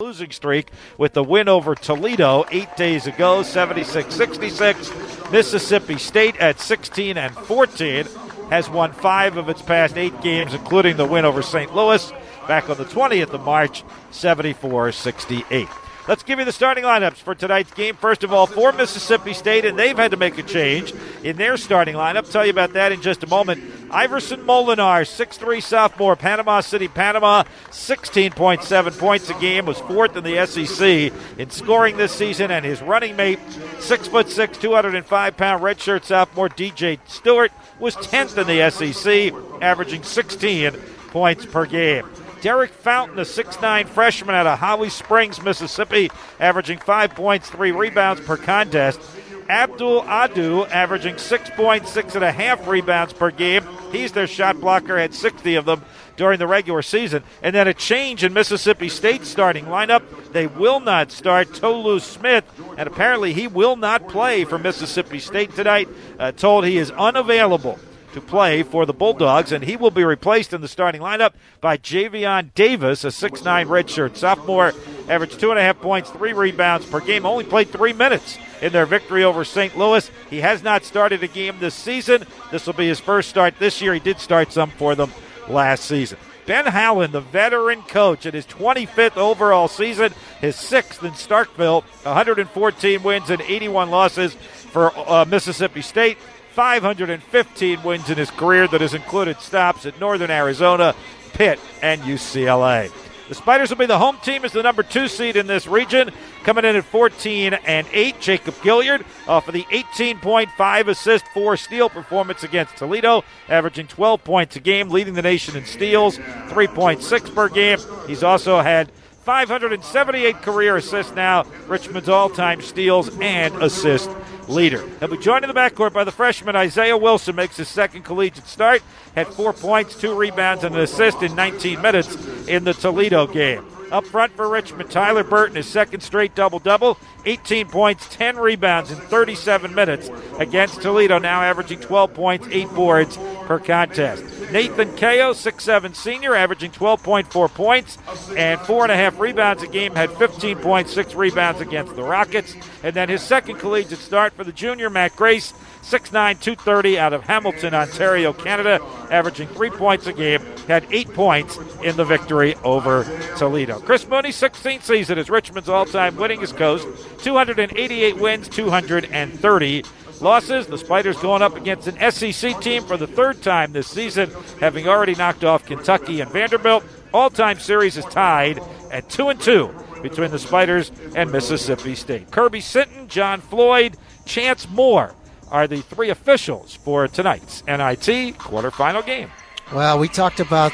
losing streak with the win over Toledo eight days ago, 76 66. Mississippi State at 16 and 14 has won five of its past eight games, including the win over St. Louis back on the 20th of March, 74 68. Let's give you the starting lineups for tonight's game. First of all, for Mississippi State, and they've had to make a change in their starting lineup. Tell you about that in just a moment. Iverson Molinar, 6'3 sophomore, Panama City, Panama, 16.7 points a game, was fourth in the SEC in scoring this season, and his running mate, 6'6, 205 pound redshirt sophomore DJ Stewart, was 10th in the SEC, averaging 16 points per game. Derek Fountain, a 6'9 freshman out of Holly Springs, Mississippi, averaging 5 points, 3 rebounds per contest. Abdul Ado, averaging 6 points, 6.5 rebounds per game. He's their shot blocker, had 60 of them during the regular season. And then a change in Mississippi State's starting lineup. They will not start Tolu Smith, and apparently he will not play for Mississippi State tonight. Uh, told he is unavailable to play for the Bulldogs, and he will be replaced in the starting lineup by Javian Davis, a 6'9 redshirt sophomore, averaged two and a half points, three rebounds per game, only played three minutes in their victory over St. Louis. He has not started a game this season. This will be his first start this year. He did start some for them last season. Ben Howland, the veteran coach, in his 25th overall season, his sixth in Starkville, 114 wins and 81 losses for uh, Mississippi State. 515 wins in his career that has included stops at Northern Arizona, Pitt, and UCLA. The Spiders will be the home team as the number two seed in this region, coming in at 14 and 8. Jacob Gilyard off of the 18.5 assist, four steal performance against Toledo, averaging 12 points a game, leading the nation in steals, 3.6 per game. He's also had 578 career assists now, Richmond's all time steals and assist leader. He'll be joined in the backcourt by the freshman Isaiah Wilson, makes his second collegiate start, had four points, two rebounds, and an assist in 19 minutes in the Toledo game. Up front for Richmond, Tyler Burton, his second straight double double, 18 points, 10 rebounds in 37 minutes against Toledo, now averaging 12 points, 8 boards per contest. Nathan Cayo, 6'7 senior, averaging 12.4 points and 4.5 rebounds a game, had 15.6 rebounds against the Rockets. And then his second collegiate start for the junior, Matt Grace, 6'9, 230 out of Hamilton, Ontario, Canada, averaging three points a game, had eight points in the victory over Toledo. Chris Mooney's 16th season as Richmond's all time winningest coach, 288 wins, 230 losses. The Spiders going up against an SEC team for the third time this season, having already knocked off Kentucky and Vanderbilt. All time series is tied at 2 and 2 between the Spiders and Mississippi State. Kirby Sinton, John Floyd, Chance Moore are the three officials for tonight's NIT quarterfinal game. Well, we talked about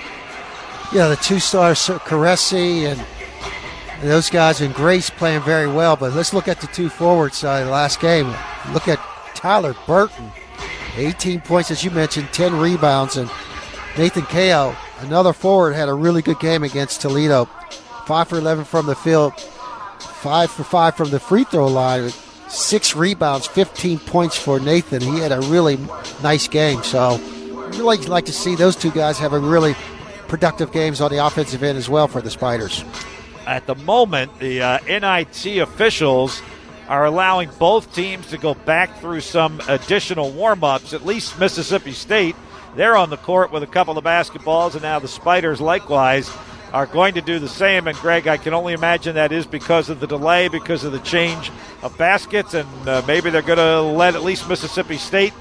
yeah the two stars Caressi and those guys and Grace playing very well, but let's look at the two forwards uh, the last game. Look at Tyler Burton, 18 points as you mentioned, 10 rebounds, and Nathan Cayo, another forward, had a really good game against Toledo. Five for 11 from the field, five for five from the free throw line six rebounds, 15 points for Nathan. He had a really nice game. So, really like to see those two guys have a really productive games on the offensive end as well for the Spiders. At the moment, the uh, NIT officials are allowing both teams to go back through some additional warm ups, at least Mississippi State. They're on the court with a couple of basketballs, and now the Spiders likewise are going to do the same. And Greg, I can only imagine that is because of the delay, because of the change of baskets, and uh, maybe they're going to let at least Mississippi State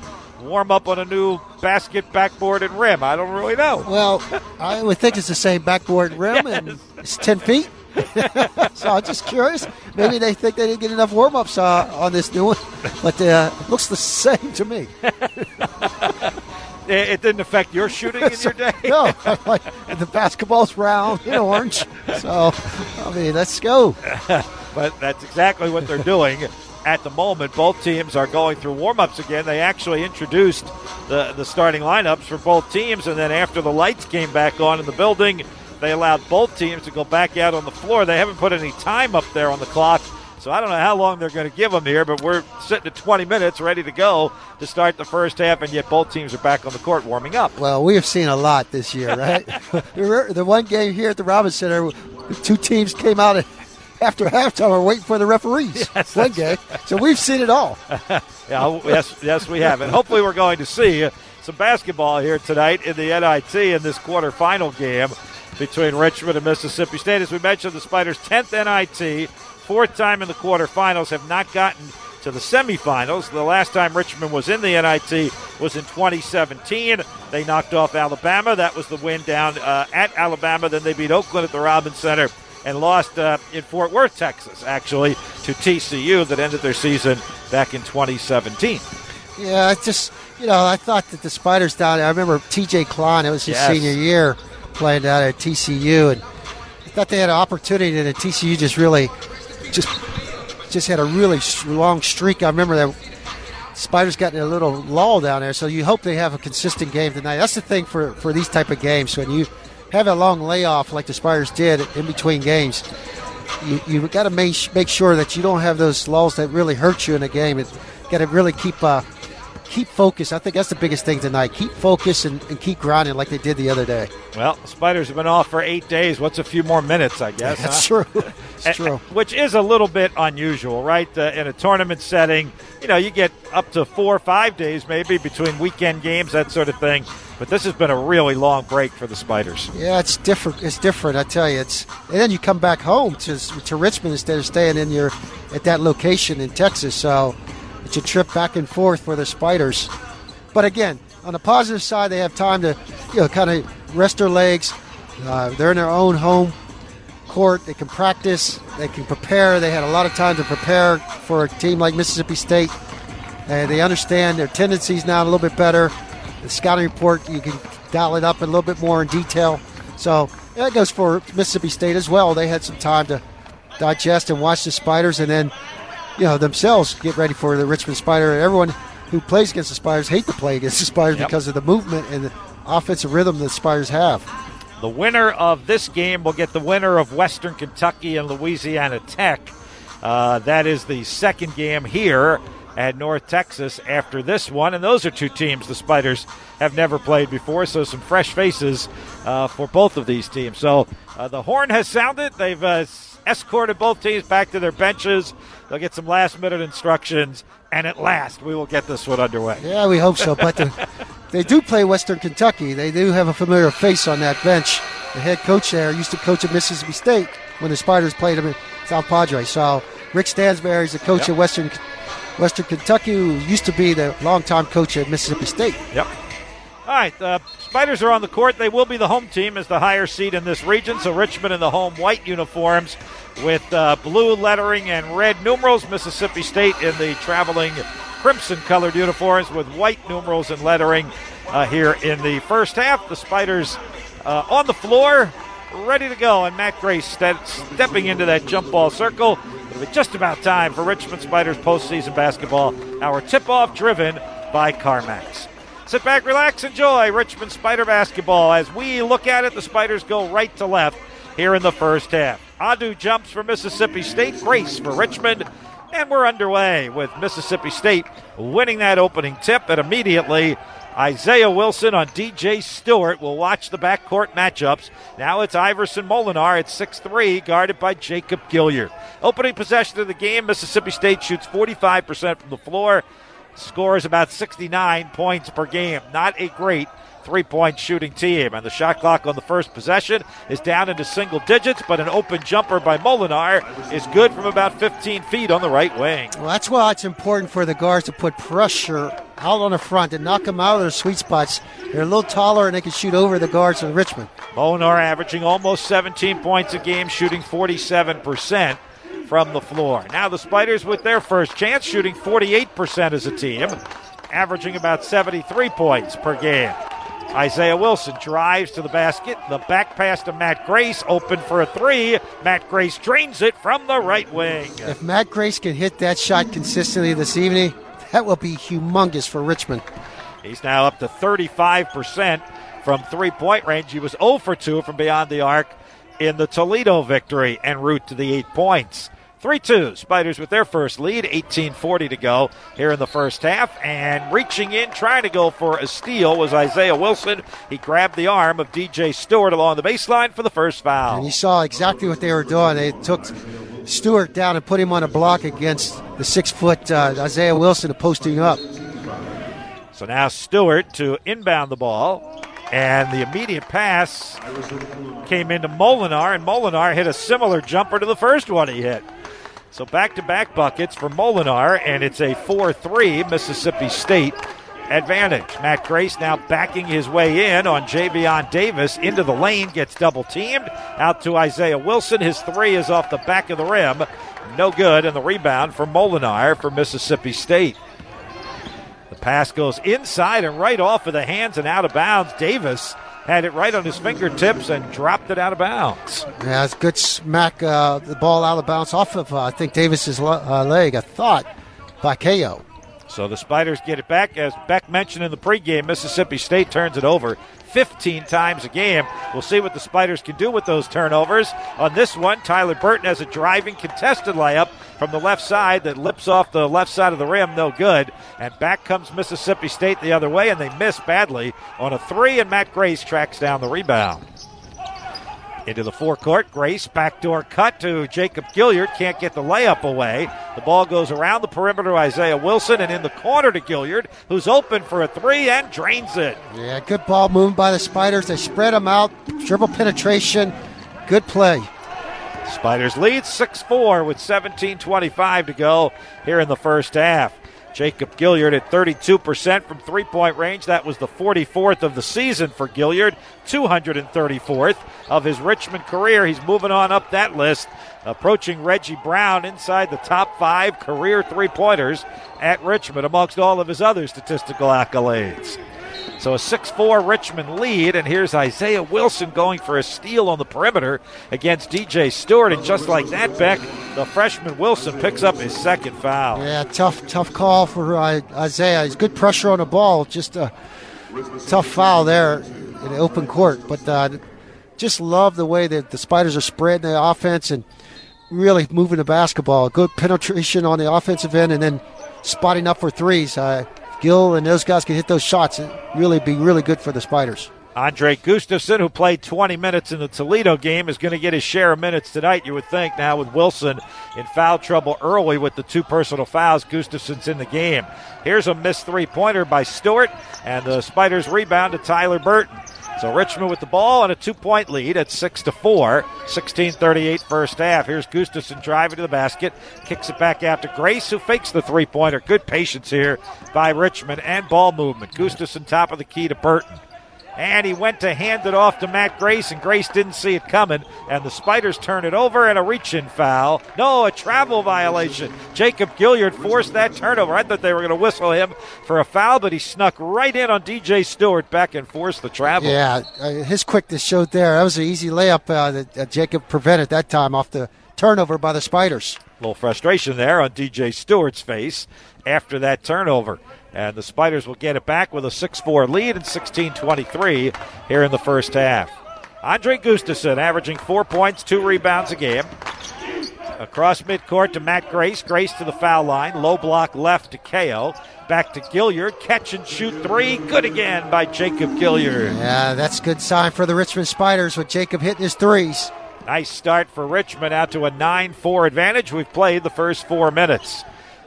warm up on a new basket, backboard, and rim. I don't really know. Well, I would think it's the same backboard and rim, yes. and it's 10 feet. so I'm just curious. Maybe they think they didn't get enough warm ups uh, on this new one, but uh, it looks the same to me. it didn't affect your shooting in your day. no, like the basketball's round and orange. So, I mean, let's go. but that's exactly what they're doing at the moment. Both teams are going through warm-ups again. They actually introduced the the starting lineups for both teams, and then after the lights came back on in the building, they allowed both teams to go back out on the floor. They haven't put any time up there on the clock so I don't know how long they're going to give them here, but we're sitting at 20 minutes ready to go to start the first half, and yet both teams are back on the court warming up. Well, we have seen a lot this year, right? the one game here at the Robins Center, the two teams came out after halftime are waiting for the referees. Yes, one game. So we've seen it all. yeah, oh, yes, yes, we have. And hopefully we're going to see some basketball here tonight in the NIT in this quarterfinal game between Richmond and Mississippi State. As we mentioned, the Spiders' 10th NIT, fourth time in the quarterfinals, have not gotten to the semifinals. The last time Richmond was in the NIT was in 2017. They knocked off Alabama. That was the win down uh, at Alabama. Then they beat Oakland at the Robins Center and lost uh, in Fort Worth, Texas, actually, to TCU that ended their season back in 2017. Yeah, it's just, you know, I thought that the Spiders down there, I remember TJ Cline, it was his Yes. senior year playing down at TCU, and I thought they had an opportunity, and TCU just really, just just had a really long streak. I remember that Spiders got in a little lull down there, so you hope they have a consistent game tonight. That's the thing for, for these type of games. When you have a long layoff like the Spiders did in between games, you you got to make make sure that you don't have those lulls that really hurt you in a game. It got to really keep uh, keep focus. I think that's the biggest thing tonight. Keep focus and, and keep grinding like they did the other day. Well, the Spiders have been off for eight days. What's a few more minutes, I guess? That's huh? true. It's true. Which is a little bit unusual, right? Uh, in a tournament setting, you know, you get up to four or five days maybe between weekend games, that sort of thing. But this has been a really long break for the Spiders. Yeah, it's different. It's different. I tell you, it's and then you come back home to to Richmond instead of staying in your at that location in Texas. So it's a trip back and forth for the Spiders. But again, on the positive side, they have time to you know kind of rest their legs. Uh, they're in their own home court. They can practice. They can prepare. They had a lot of time to prepare for a team like Mississippi State. And they understand their tendencies now a little bit better. The scouting report, you can dial it up a little bit more in detail. So that goes for Mississippi State as well. They had some time to digest and watch the Spiders and then, you know, themselves get ready for the Richmond Spider. Everyone who plays against the Spiders hate to play against the Spiders Yep. because of the movement and the offensive rhythm that the Spiders have. The winner of this game will get the winner of Western Kentucky and Louisiana Tech. Uh, that is the second game here at North Texas after this one. And those are two teams the Spiders have never played before, so some fresh faces uh, for both of these teams. So uh, the horn has sounded. They've uh, escorted both teams back to their benches. They'll get some last minute instructions. And at last, we will get this one underway. Yeah, we hope so. But the, they do play Western Kentucky. They do have a familiar face on that bench. The head coach there used to coach at Mississippi State when the Spiders played him at South Padre. So Rick Stansbury is the coach Yep. at Western Western Kentucky, who used to be the longtime coach at Mississippi State. Yep. All right, the Spiders are on the court. They will be the home team as the higher seed in this region. So Richmond in the home white uniforms with uh, blue lettering and red numerals. Mississippi State in the traveling crimson colored uniforms with white numerals and lettering uh, here in the first half. The Spiders uh, on the floor, ready to go, and Matt Grace ste- stepping into that jump ball circle. It'll be just about time for Richmond Spiders postseason basketball. Our tip off driven by CarMax. Sit back, relax, enjoy Richmond Spider basketball. As we look at it, the Spiders go right to left here in the first half. Ado jumps for Mississippi State, Grace for Richmond, and we're underway with Mississippi State winning that opening tip. And immediately, Isaiah Wilson on DJ Stewart will watch the backcourt matchups. Now it's Iverson Molinar at 6'3, guarded by Jacob Gilyard. Opening possession of the game, Mississippi State shoots 45% from the floor scores about 69 points per game. Not a great three point shooting team. And the shot clock on the first possession is down into single digits, but an open jumper by Molinar is good from about 15 feet on the right wing. Well, that's why it's important for the guards to put pressure out on the front and knock them out of their sweet spots. They're a little taller and they can shoot over the guards of Richmond. Molinar averaging almost 17 points a game, shooting 47% from the floor. Now the Spiders with their first chance, shooting 48% as a team, averaging about 73 points per game. Isaiah Wilson drives to the basket. The back pass to Matt Grace, open for a three. Matt Grace drains it from the right wing. If Matt Grace can hit that shot consistently this evening, that will be humongous for Richmond. He's now up to 35% from three point range. He was 0 for 2 from beyond the arc in the Toledo victory en route to the eight points. 3 2. Spiders with their first lead, 18.40 to go here in the first half. And reaching in, trying to go for a steal was Isaiah Wilson. He grabbed the arm of DJ Stewart along the baseline for the first And foul. you saw exactly what they were doing. They took Stewart down and put him on a block against the six foot uh, Isaiah Wilson posting up. So now Stewart to inbound the ball. And the immediate pass came into Molinar, and Molinar hit a similar jumper to the first one he hit. So back to back buckets for Molinar, and it's a 4 3 Mississippi State advantage. Matt Grace now backing his way in on Javian Davis into the lane, gets double teamed. Out to Isaiah Wilson. His three is off the back of the rim. No good, and the rebound for Molinar for Mississippi State. The pass goes inside and right off of the hands and out of bounds. Davis had it right on his fingertips and dropped it out of bounds. Yeah, it's good smack uh, the ball out of bounds off of, uh, I think, Davis's uh, leg, a thought by Cayo. So the Spiders get it back. As Beck mentioned in the pregame, Mississippi State turns it over 15 times a game. We'll see what the Spiders can do with those turnovers. On this one, Tyler Burton has a driving contested layup from the left side that lips off the left side of the rim, no good. And back comes Mississippi State the other way, and they miss badly on a three, and Matt Grace tracks down the rebound. Into the forecourt, Grace backdoor cut to Jacob Gilyard. Can't get the layup away. The ball goes around the perimeter to Isaiah Wilson and in the corner to Gilyard, who's open for a three and drains it. Yeah, good ball moved by the Spiders. They spread them out, dribble penetration. Good play. Spiders lead 6 4 with 17.25 to go here in the first half. Jacob Gilyard at 32% from three point range. That was the 44th of the season for Gilyard, 234th of his Richmond career. He's moving on up that list, approaching Reggie Brown inside the top five career three pointers at Richmond, amongst all of his other statistical accolades. So a 6 4 Richmond lead, and here's Isaiah Wilson going for a steal on the perimeter against DJ Stewart. And just like that, Beck, the freshman Wilson picks up his second foul. Yeah, tough, tough call for uh, Isaiah. He's good pressure on the ball, just a tough foul there in open court. But uh, just love the way that the Spiders are spreading the offense and really moving the basketball. Good penetration on the offensive end and then spotting up for threes. Uh, Gill and those guys can hit those shots. It really be really good for the Spiders. Andre Gustavson, who played 20 minutes in the Toledo game, is going to get his share of minutes tonight, you would think. Now, with Wilson in foul trouble early with the two personal fouls, Gustavson's in the game. Here's a missed three pointer by Stewart, and the Spiders rebound to Tyler Burton. So Richmond with the ball and a two-point lead at six to four. 16:38 first half. Here's Gustavson driving to the basket, kicks it back out to Grace, who fakes the three-pointer. Good patience here by Richmond and ball movement. Gustavson top of the key to Burton. And he went to hand it off to Matt Grace, and Grace didn't see it coming. And the Spiders turn it over, and a reach in foul. No, a travel violation. Jacob Gilyard forced that turnover. I thought they were going to whistle him for a foul, but he snuck right in on DJ Stewart back and forced the travel. Yeah, uh, his quickness showed there. That was an easy layup uh, that uh, Jacob prevented that time off the turnover by the Spiders. A little frustration there on DJ Stewart's face after that turnover. And the Spiders will get it back with a 6 4 lead and 16 23 here in the first half. Andre Gustavson averaging four points, two rebounds a game. Across midcourt to Matt Grace. Grace to the foul line. Low block left to Cayo. Back to Gilyard. Catch and shoot three. Good again by Jacob Gilyard. Yeah, that's a good sign for the Richmond Spiders with Jacob hitting his threes. Nice start for Richmond out to a 9 4 advantage. We've played the first four minutes.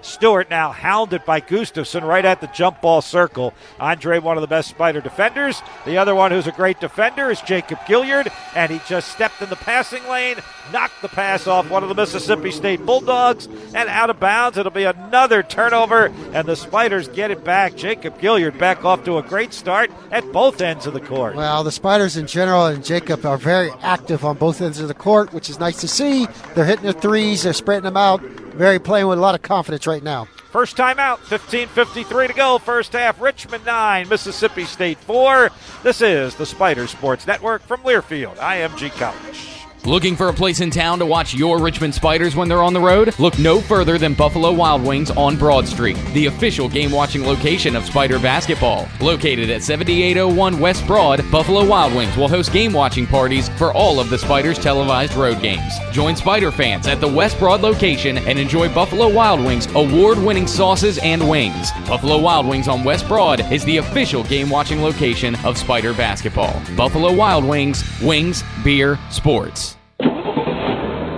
Stewart now hounded by Gustavson right at the jump ball circle. Andre, one of the best Spider defenders. The other one who's a great defender is Jacob Gilyard, and he just stepped in the passing lane, knocked the pass off one of the Mississippi State Bulldogs, and out of bounds. It'll be another turnover, and the Spiders get it back. Jacob Gilyard back off to a great start at both ends of the court. Well, the Spiders in general and Jacob are very active on both ends of the court, which is nice to see. They're hitting their threes, they're spreading them out very playing with a lot of confidence right now. First time out, 15.53 to go. First half, Richmond 9, Mississippi State 4. This is the Spider Sports Network from Learfield, IMG College. Looking for a place in town to watch your Richmond Spiders when they're on the road? Look no further than Buffalo Wild Wings on Broad Street, the official game watching location of Spider basketball. Located at 7801 West Broad, Buffalo Wild Wings will host game watching parties for all of the Spiders televised road games. Join Spider fans at the West Broad location and enjoy Buffalo Wild Wings award winning sauces and wings. Buffalo Wild Wings on West Broad is the official game watching location of Spider basketball. Buffalo Wild Wings, wings, beer, sports.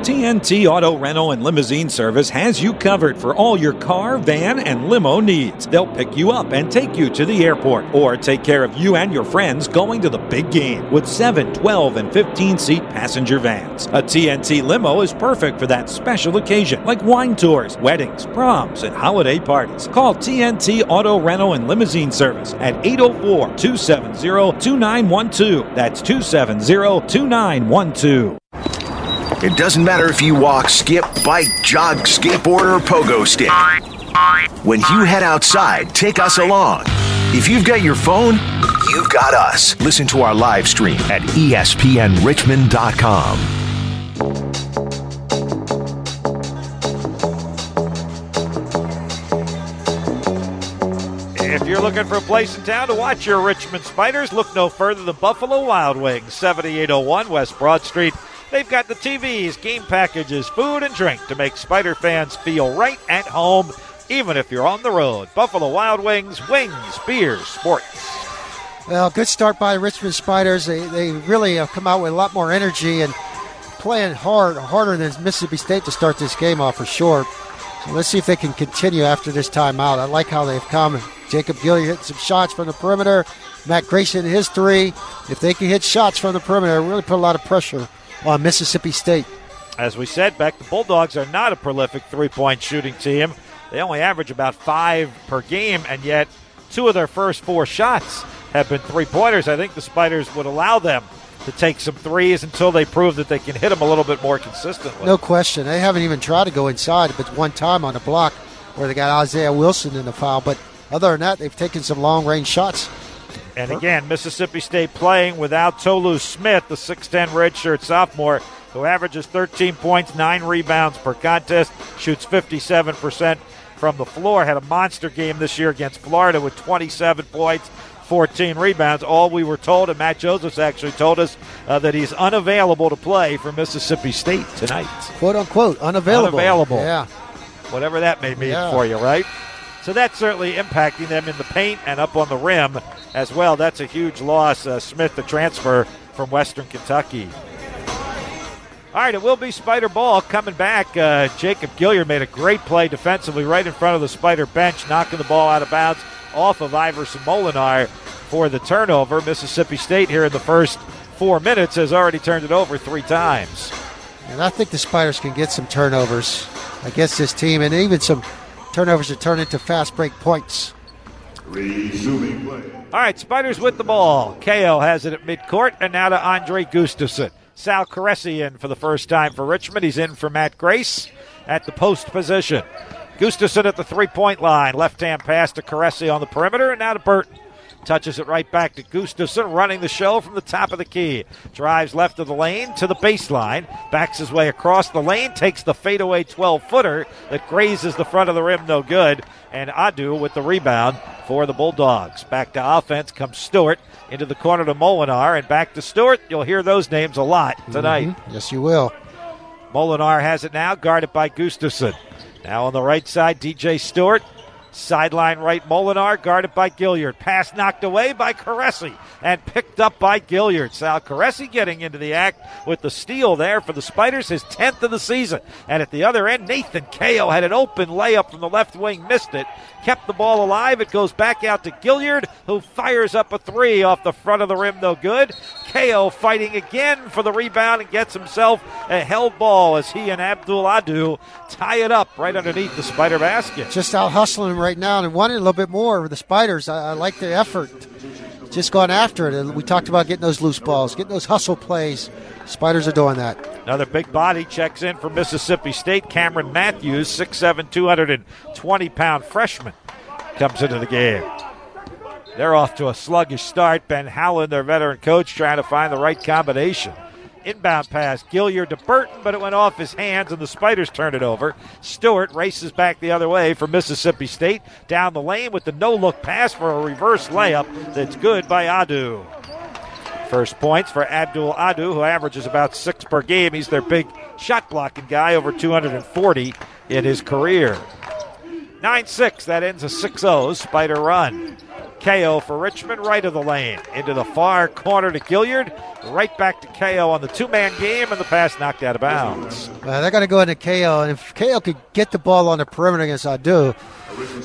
TNT Auto Rental and Limousine Service has you covered for all your car, van, and limo needs. They'll pick you up and take you to the airport or take care of you and your friends going to the big game with 7, 12, and 15 seat passenger vans. A TNT limo is perfect for that special occasion like wine tours, weddings, proms, and holiday parties. Call TNT Auto Rental and Limousine Service at 804 270 2912. That's 270 2912. It doesn't matter if you walk, skip, bike, jog, skateboard, or pogo stick. When you head outside, take us along. If you've got your phone, you've got us. Listen to our live stream at espnrichmond.com. If you're looking for a place in town to watch your Richmond Spiders, look no further than Buffalo Wild Wings, 7801 West Broad Street. They've got the TVs, game packages, food, and drink to make Spider fans feel right at home, even if you're on the road. Buffalo Wild Wings, wings, beer, sports. Well, good start by Richmond Spiders. They, they really have come out with a lot more energy and playing hard, harder than Mississippi State to start this game off for sure. So let's see if they can continue after this timeout. I like how they've come. Jacob Gilyard hitting some shots from the perimeter. Matt Grayson his three. If they can hit shots from the perimeter, really put a lot of pressure on Mississippi State. As we said, Beck, the Bulldogs are not a prolific three point shooting team. They only average about five per game, and yet two of their first four shots have been three pointers. I think the Spiders would allow them to take some threes until they prove that they can hit them a little bit more consistently. No question. They haven't even tried to go inside, but one time on a block where they got Isaiah Wilson in the foul. But other than that, they've taken some long range shots. And again, Mississippi State playing without Tolu Smith, the 6'10 redshirt sophomore, who averages 13 points, 9 rebounds per contest, shoots 57% from the floor. Had a monster game this year against Florida with 27 points, 14 rebounds. All we were told, and Matt Josephs actually told us uh, that he's unavailable to play for Mississippi State tonight. Quote unquote, unavailable. Unavailable. Yeah. Whatever that may mean Yeah. for you, right? So that's certainly impacting them in the paint and up on the rim as well. That's a huge loss. Uh, Smith, the transfer from Western Kentucky. All right, it will be Spider ball coming back. Uh, Jacob Gilyard made a great play defensively right in front of the Spider bench, knocking the ball out of bounds off of Iverson Molinar for the turnover. Mississippi State here in the first four minutes has already turned it over three times. And I think the Spiders can get some turnovers against this team, and even some turnovers that turn into fast break points. Resuming play. All right, Spiders with the ball. Cayo has it at midcourt, and now to Andre Gustavson. Sal Koureissi in for the first time for Richmond. He's in for Matt Grace at the post position. Gustavson at the three point line. Left hand pass to Koureissi on the perimeter, and now to Burton. Touches it right back to Gustavson, running the show from the top of the key. Drives left of the lane to the baseline. Backs his way across the lane. Takes the fadeaway 12 footer that grazes the front of the rim, no good. And Ado with the rebound for the Bulldogs. Back to offense comes Stewart into the corner to Molinar. And back to Stewart. You'll hear those names a lot tonight. Mhm. Yes, you will. Molinar has it now, guarded by Gustavson. Now on the right side, DJ Stewart. Sideline right, Molinar, guarded by Gilyard. Pass knocked away by Koureissi and picked up by Gilyard. Sal Koureissi getting into the act with the steal there for the Spiders, his 10th of the season. And at the other end, Nathan Cayo had an open layup from the left wing, missed it. Kept the ball alive. It goes back out to Gilyard, who fires up a three off the front of the rim, no good. Cayo fighting again for the rebound and gets himself a held ball as he and Abdul Ado tie it up right underneath the Spider basket. Just out hustling right now and wanting a little bit more with the Spiders. I, I like the effort. Just going after it. And we talked about getting those loose balls, getting those hustle plays. Spiders are doing that. Another big body checks in for Mississippi State. Cameron Matthews, 6'7, 220 pound freshman, comes into the game. They're off to a sluggish start. Ben Howland, their veteran coach, trying to find the right combination. Inbound pass, Gilyard to Burton, but it went off his hands and the Spiders turn it over. Stewart races back the other way for Mississippi State. Down the lane with the no look pass for a reverse layup that's good by Ado. First points for Abdul Ado, who averages about six per game. He's their big shot blocking guy, over 240 in his career. 9 6, that ends a 6 0 Spider run. Cayo for Richmond, right of the lane. Into the far corner to Gilyard. Right back to Cayo on the two man game, and the pass knocked out of bounds. Uh, they're going to go into Cayo, and if Cayo could get the ball on the perimeter against Ado,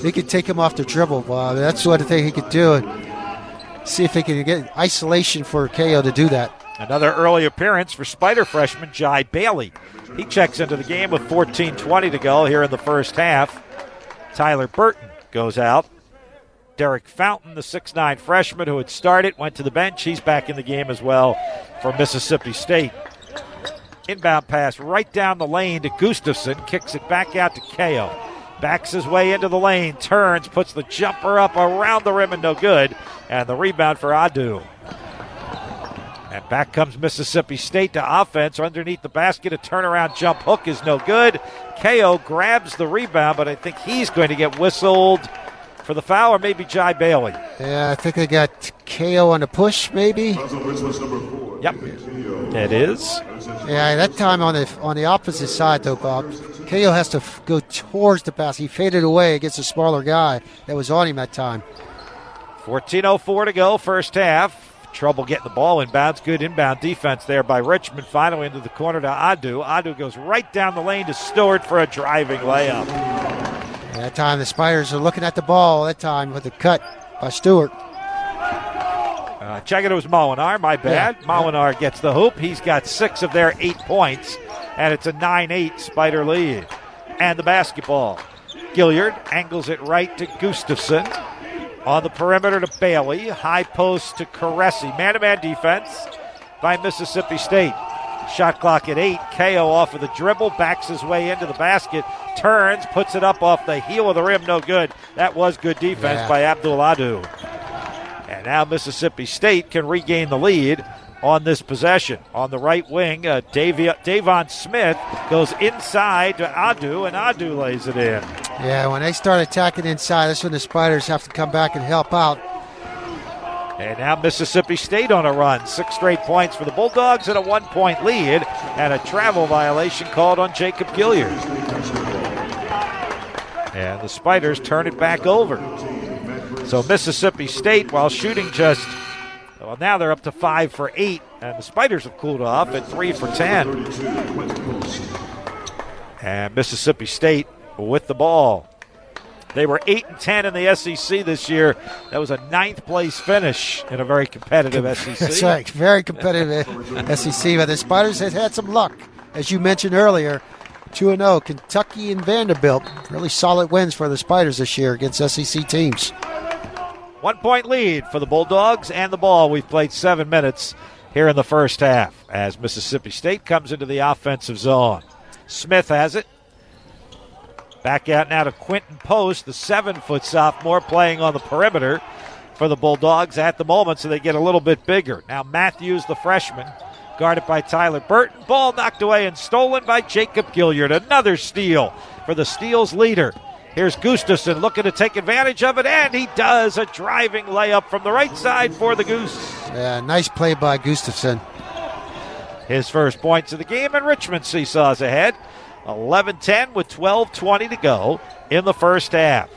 he could take him off the dribble. That's the one thing he could do. And see if he can get isolation for Cayo to do that. Another early appearance for Spider freshman Dji Bailey. He checks into the game with 14:20 to go here in the first half. Tyler Burton goes out. Derek Fountain, the 6'9 freshman who had started, went to the bench. He's back in the game as well for Mississippi State. Inbound pass right down the lane to Gustavson, kicks it back out to Cayo. Backs his way into the lane, turns, puts the jumper up around the rim and no good. And the rebound for Ado. And back comes Mississippi State to offense underneath the basket. A turnaround jump hook is no good. Cayo grabs the rebound, but I think he's going to get whistled for the foul, or maybe Dji Bailey. Yeah, I think they got Cayo on the push, maybe. Yep, it is. Yeah, that time on the on the opposite side though, Bob. Cayo has to f- go towards the pass. He faded away against a smaller guy that was on him that time. 14.04 to go, first half. Trouble getting the ball inbounds. Good inbound defense there by Richmond. Finally into the corner to Ado. Ado goes right down the lane to Stewart for a driving layup. And that time the Spiders are looking at the ball. That time with the cut by Stewart. Uh, check it, it was Molinar. My bad. Yeah. Molinar gets the hoop. He's got six of their eight points, and it's a 9 8 Spider lead. And the basketball. Gilyard angles it right to Gustavson. On the perimeter to Bailey. High post to Koureissi. Man to man defense by Mississippi State. Shot clock at eight. Cayo off of the dribble, backs his way into the basket, turns, puts it up off the heel of the rim. No good. That was good defense Yeah. by Abdul Ado. And now Mississippi State can regain the lead on this possession. On the right wing, uh, Deivon Smith goes inside to Ado, and Ado lays it in. Yeah, when they start attacking inside, that's when the Spiders have to come back and help out. And now Mississippi State on a run. Six straight points for the Bulldogs and a one point lead, and a travel violation called on Jacob Gilyard. And the Spiders turn it back over. So Mississippi State, while shooting just, well, now they're up to five for eight, and the Spiders have cooled off at three for ten. And Mississippi State with the ball. They were eight and ten in the SEC this year. That was a ninth place finish in a very competitive SEC. That's right. Very competitive SEC, but the Spiders have had some luck, as you mentioned earlier. 2 0, Kentucky and Vanderbilt. Really solid wins for the Spiders this year against SEC teams. One point lead for the Bulldogs and the ball. We've played seven minutes here in the first half as Mississippi State comes into the offensive zone. Smith has it. Back out now to Quinten Post, the seven foot sophomore playing on the perimeter for the Bulldogs at the moment, so they get a little bit bigger. Now Matthews, the freshman, guarded by Tyler Burton. Ball knocked away and stolen by Jacob Gilyard. Another steal for the Steel's leader. Here's Gustavson looking to take advantage of it, and he does a driving layup from the right side for the Goose. Yeah, nice play by Gustavson. His first points of the game, and Richmond seesaws ahead. 11 10 with 12 20 to go in the first half.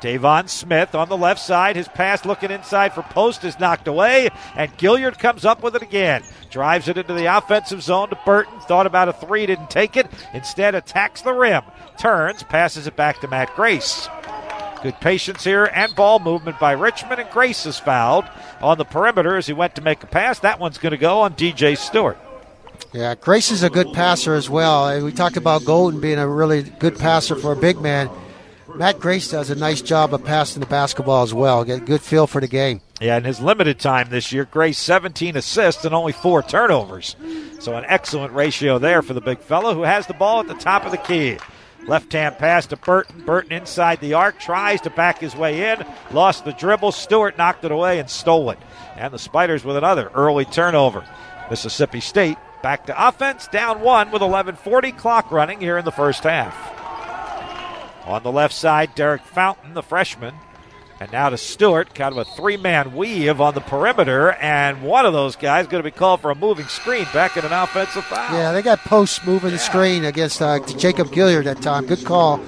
Deivon Smith on the left side. His pass looking inside for post is knocked away, and Gilyard comes up with it again. Drives it into the offensive zone to Burton. Thought about a three, didn't take it. Instead, attacks the rim. Turns, passes it back to Matt Grace. Good patience here and ball movement by Richmond, and Grace is fouled on the perimeter as he went to make a pass. That one's going to go on DJ Stewart. Yeah, Grace is a good passer as well. Uh, We talked about Golden being a really good passer for a big man. Matt Grace does a nice job of passing the basketball as well. Get a good feel for the game. Yeah, in his limited time this year, Grace 17 assists and only four turnovers. So an excellent ratio there for the big fellow who has the ball at the top of the key. Left hand pass to Burton. Burton inside the arc, tries to back his way in, lost the dribble. Stewart knocked it away and stole it. And the Spiders with another early turnover. Mississippi State back to offense, down one with 11:40 clock running here in the first half. On the left side, Derek Fountain, the freshman. And now to Stewart, kind of a three man weave on the perimeter. And one of those guys going to be called for a moving screen back in an offensive foul. Yeah, they got posts moving the screen against uh, Jacob Gilyard that time. Good call.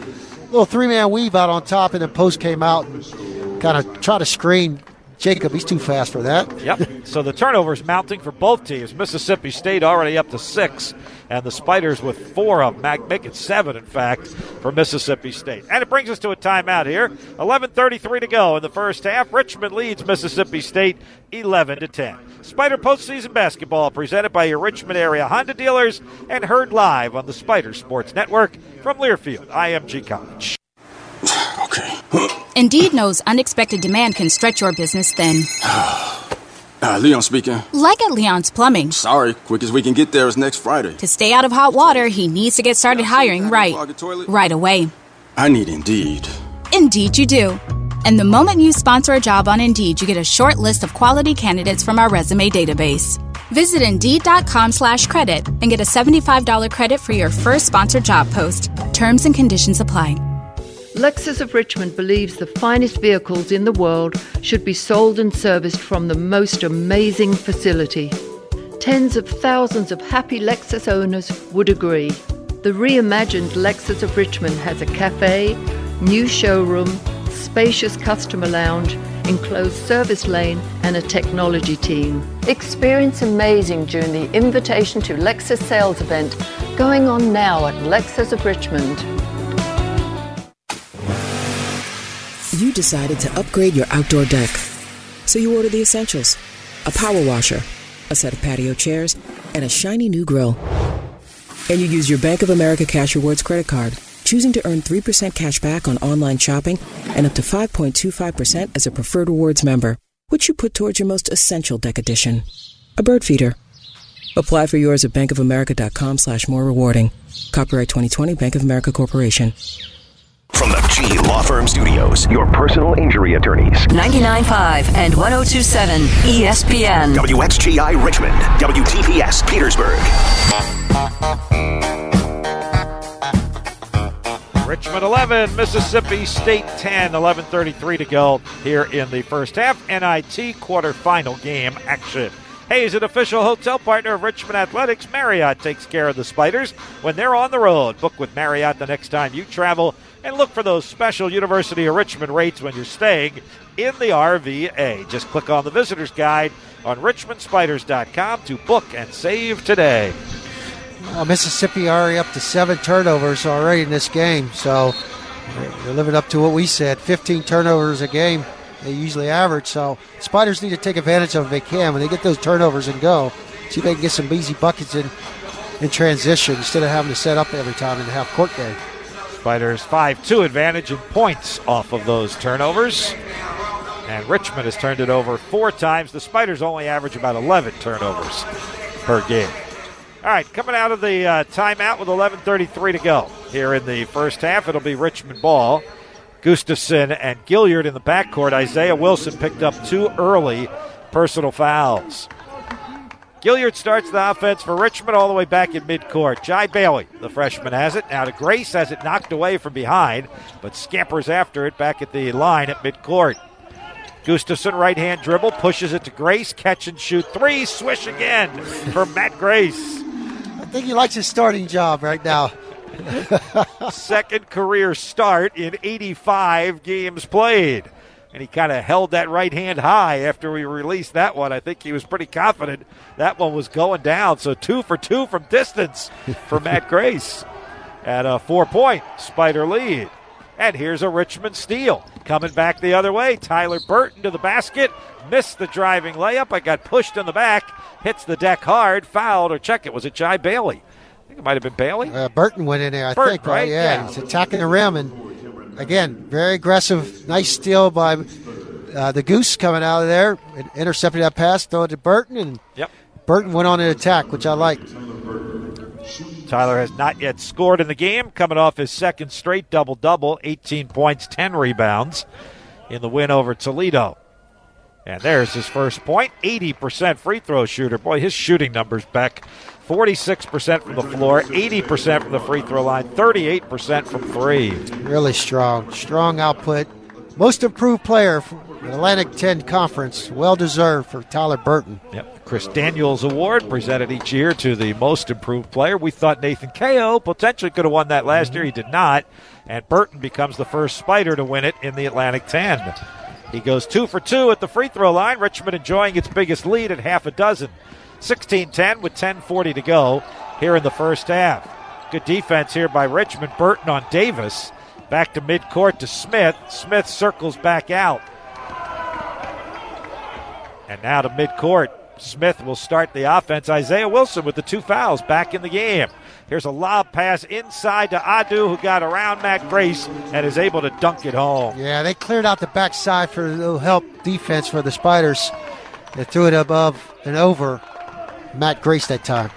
Little three man weave out on top, and then post came out and kind of try to screen Jacob. He's too fast for that. Yep. so the turnovers mounting for both teams. Mississippi State already up to six, and the Spiders with four of them, make it seven, in fact, for Mississippi State. And it brings us to a timeout here. 11:33 to go in the first half. Richmond leads Mississippi State 11 to 10. Spider postseason basketball presented by your Richmond area Honda dealers and heard live on the Spider Sports Network from Learfield IMG College. Okay. Indeed knows unexpected demand can stretch your business thin. Uh, Leon speaking. Like at Leon's Plumbing. Sorry, quick as we can get there is next Friday. To stay out of hot water, he needs to get started hiring right. Right away. I need Indeed. Indeed, you do. And the moment you sponsor a job on Indeed, you get a short list of quality candidates from our resume database. Visit Indeed.com slash credit and get a $75 credit for your first sponsored job post. Terms and conditions apply. Lexus of Richmond believes the finest vehicles in the world should be sold and serviced from the most amazing facility. Tens of thousands of happy Lexus owners would agree. The reimagined Lexus of Richmond has a cafe, new showroom, spacious customer lounge, enclosed service lane, and a technology team. Experience amazing during the Invitation to Lexus sales event going on now at Lexus of Richmond. Decided to upgrade your outdoor deck. So you order the essentials a power washer, a set of patio chairs, and a shiny new grill. And you use your Bank of America Cash Rewards credit card, choosing to earn 3% cash back on online shopping and up to 5.25% as a preferred rewards member, which you put towards your most essential deck addition. A bird feeder. Apply for yours at bankofamerica.com slash more rewarding. Copyright 2020 Bank of America Corporation. From the G Law Firm Studios, your personal injury attorneys. 99.5 and 1027 ESPN. WXGI Richmond, WTPS Petersburg. Richmond 11, Mississippi State 10, 11.33 to go here in the first half. NIT quarterfinal game action. Hayes, an official hotel partner of Richmond Athletics, Marriott takes care of the Spiders when they're on the road. Book with Marriott the next time you travel and look for those special University of Richmond rates when you're staying in the RVA. Just click on the visitor's guide on richmondspiders.com to book and save today. Well, Mississippi already up to seven turnovers already in this game, so they're living up to what we said 15 turnovers a game they usually average. So Spiders need to take advantage of if they can when they get those turnovers and go. See if they can get some easy buckets in in transition instead of having to set up every time in the half court game. Spiders 5 2 advantage in points off of those turnovers. And Richmond has turned it over four times. The Spiders only average about 11 turnovers per game. All right, coming out of the uh, timeout with 11:33 to go here in the first half, it'll be Richmond ball. Gustavson and Gilyard in the backcourt. Isaiah Wilson picked up two early personal fouls. Gilyard starts the offense for Richmond all the way back in midcourt. Dji Bailey, the freshman, has it. Now to Grace has it knocked away from behind, but scampers after it back at the line at midcourt. Gustavson, right hand dribble, pushes it to Grace, catch and shoot three, swish again for Matt Grace. I think he likes his starting job right now. Second career start in 85 games played. And he kind of held that right hand high after we released that one. I think he was pretty confident that one was going down. So two for two from distance for Matt Grace at a four point Spider lead. And here's a Richmond steal. Coming back the other way. Tyler Burton to the basket. Missed the driving layup. I got pushed in the back. Hits the deck hard. Fouled or check it. Was it Dji Bailey? I think it might have been Bailey. Uh, Burton went in there, I Burton, think, right? right? Yeah, Yeah. he's attacking the rim, and again, very aggressive. Nice steal by uh, the Goose coming out of there, and intercepted that pass, throw it to Burton, and Yep. Burton went on an attack, which I like. Tyler has not yet scored in the game, coming off his second straight double double 18 points, 10 rebounds in the win over Toledo. And there's his first point 80% free throw shooter. Boy, his shooting numbers, Beck 46% from the floor, 80% from the free throw line, 38% from three. Really strong, strong output. Most improved player Atlantic 10 Conference. Well deserved for Tyler Burton. Yep. Chris Daniels Award presented each year to the most improved player. We thought Nathan Cayo potentially could have won that last year. He did not. And Burton becomes the first Spider to win it in the Atlantic 10. He goes two for two at the free throw line. Richmond enjoying its biggest lead at half a dozen. 16 10 with 10.40 to go here in the first half. Good defense here by Richmond. Burton on Davis. Back to midcourt to Smith. Smith circles back out. And now to midcourt. Smith will start the offense. Isaiah Wilson with the two fouls back in the game. Here's a lob pass inside to Ado, who got around Matt Grace and is able to dunk it home. Yeah, they cleared out the backside for a little help defense for the Spiders. They threw it above and over Matt Grace that time.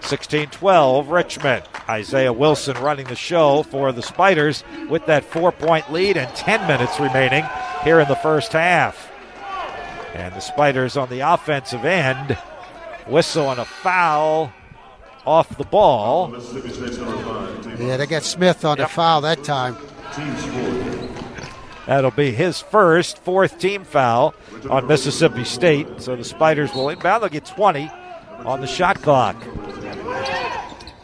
16 12, Richmond. Isaiah Wilson running the show for the Spiders with that four point lead and 10 minutes remaining here in the first half. And the Spiders on the offensive end whistle on a foul off the ball. Yeah, they got Smith on Yep. the foul that time. That'll be his first, fourth team foul on Mississippi State. So the Spiders will inbound. They'll get 20 on the shot clock.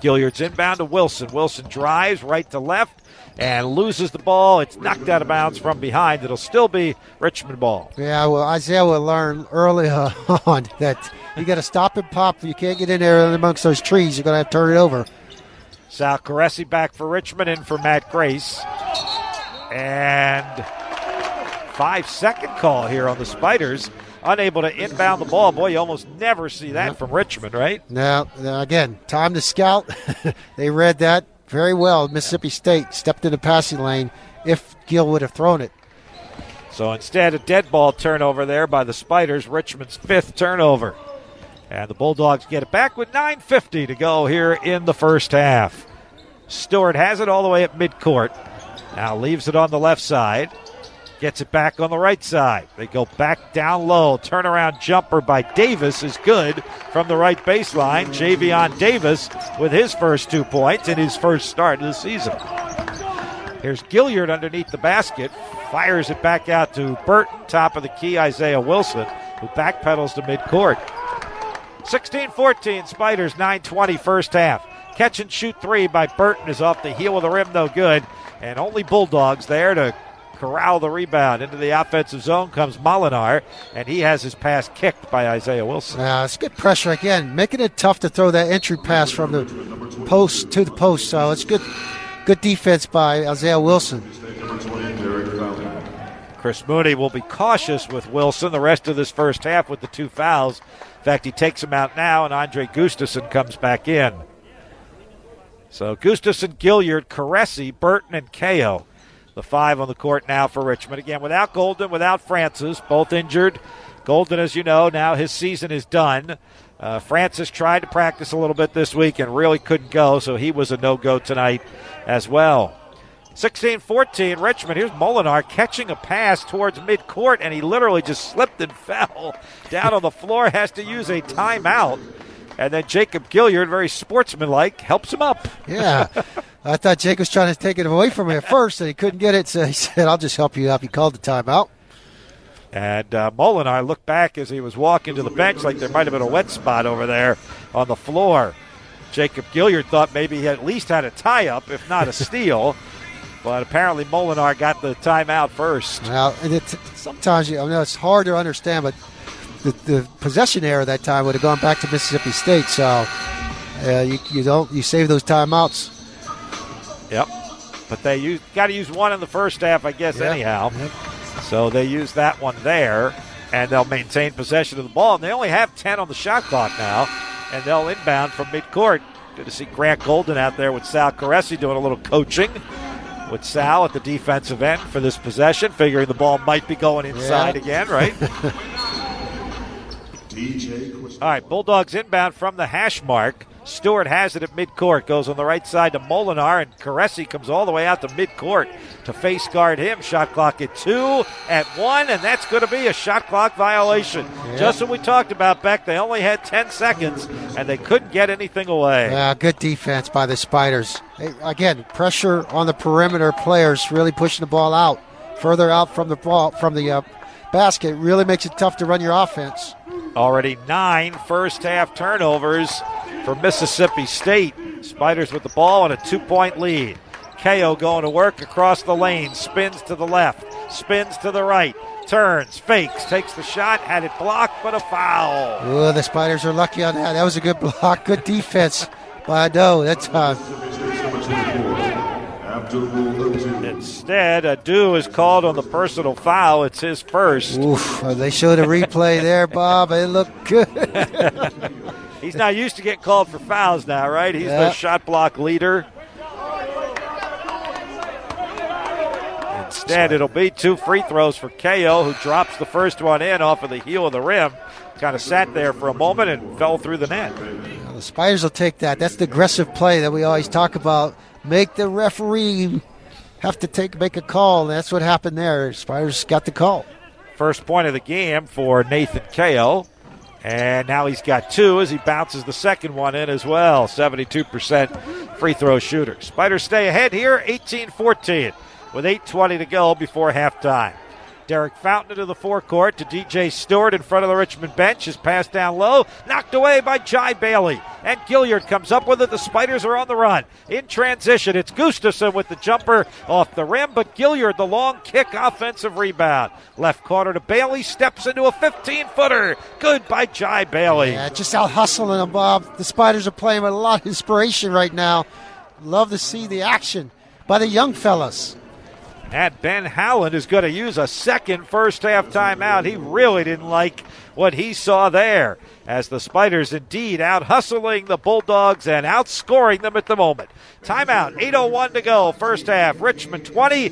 Gilyard's inbound to Wilson. Wilson drives right to left and loses the ball. It's knocked out of bounds from behind. It'll still be Richmond ball. Yeah, well, Isaiah will learn early on that you got to stop and pop. You can't get in there amongst those trees. You're going to have to turn it over. Sal Koureissi back for Richmond in for Matt Grace. And five second call here on the Spiders. Unable to inbound the ball. Boy, you almost never see that from Richmond, right? Now, again, time to scout. they read that very well. Mississippi State stepped in the passing lane if Gill would have thrown it. So instead, a dead ball turnover there by the Spiders, Richmond's fifth turnover. And the Bulldogs get it back with 9.50 to go here in the first half. Stewart has it all the way at midcourt. Now leaves it on the left side. Gets it back on the right side. They go back down low. Turnaround jumper by Davis is good from the right baseline. Javian Davis with his first two points in his first start of the season. Here's Gilyard underneath the basket. Fires it back out to Burton, top of the key, Isaiah Wilson, who backpedals to midcourt. 16 14, Spiders, 9 20 first half. Catch and shoot three by Burton is off the heel of the rim, no good. And only Bulldogs there to corral the rebound. Into the offensive zone comes Molinar, and he has his pass kicked by Isaiah Wilson. Uh, it's good pressure again, making it tough to throw that entry pass from the post to the post. So it's good, good defense by Isaiah Wilson. Chris Mooney will be cautious with Wilson the rest of this first half with the two fouls. In fact, he takes him out now, and Andre Gustavson comes back in. So Gustavson, Gilyard, Koureissi, Burton, and Cayo. The five on the court now for Richmond. Again, without Golden, without Francis, both injured. Golden, as you know, now his season is done. Uh, Francis tried to practice a little bit this week and really couldn't go, so he was a no go tonight as well. 16 14, Richmond. Here's Molinar catching a pass towards midcourt, and he literally just slipped and fell down on the floor. Has to use a timeout. And then Jacob Gilyard, very sportsmanlike, helps him up. Yeah. I thought Jake was trying to take it away from me at first, and he couldn't get it, so he said, I'll just help you up. He called the timeout. And uh, Molinar looked back as he was walking to the bench like there might have been a wet spot over there on the floor. Jacob Gilyard thought maybe he at least had a tie up, if not a steal. but apparently Molinar got the timeout first. Well, and it, sometimes you I know it's hard to understand, but the, the possession error that time would have gone back to Mississippi State. So uh, you, you don't you save those timeouts. Yep. But they use, got to use one in the first half, I guess, Yep. anyhow. So they use that one there, and they'll maintain possession of the ball. And they only have 10 on the shot clock now, and they'll inbound from midcourt. Good to see Grant Golden out there with Sal Koureissi doing a little coaching with Sal at the defensive end for this possession, figuring the ball might be going inside Yeah. again, right? DJ All right, Bulldogs inbound from the hash mark. Stewart has it at midcourt, goes on the right side to Molinar, and Koureissi comes all the way out to midcourt to face guard him. Shot clock at two, at one, and that's going to be a shot clock violation. Just what we talked about, Beck. They only had 10 seconds, and they couldn't get anything away. Yeah, good defense by the Spiders. Hey, again, pressure on the perimeter players, really pushing the ball out, further out from the ball from the uh, basket. Really makes it tough to run your offense. Already nine first half turnovers for Mississippi State. Spiders with the ball and a two point lead. Cayo going to work across the lane, spins to the left, spins to the right, turns, fakes, takes the shot, had it blocked, but a foul. Oh, the Spiders are lucky on that. That was a good block, good defense by Ado that time. Instead, Ado is called on the personal foul. It's his first. Oof, they showed a replay there, Bob. It looked good. He's not used to getting called for fouls now, right? He's Yeah. the shot block leader. Instead, it'll be two free throws for Cayo, who drops the first one in off of the heel of the rim. Kind of sat there for a moment and fell through the net. the Spiders will take that. That's the aggressive play that we always talk about. Make the referee have to take make a call. That's what happened there. Spiders got the call. First point of the game for Nathan Cayo. And now he's got two as he bounces the second one in as well. 72% free throw shooter. Spiders stay ahead here, 18 14, with 8.20 to go before halftime. Derek Fountain into the forecourt to DJ Stewart in front of the Richmond bench. His pass down low, knocked away by Dji Bailey. And Gilyard comes up with it. The Spiders are on the run. In transition, it's Gustavson with the jumper off the rim, but Gilyard, the long kick, offensive rebound. Left corner to Bailey, steps into a 15 footer. Good by Dji Bailey. Yeah, just out hustling them, Bob. The Spiders are playing with a lot of inspiration right now. Love to see the action by the young fellas. And Ben Howland is going to use a second first half timeout. He really didn't like what he saw there as the Spiders indeed out hustling the Bulldogs and outscoring them at the moment. Timeout, 8.01 to go. First half, Richmond 20,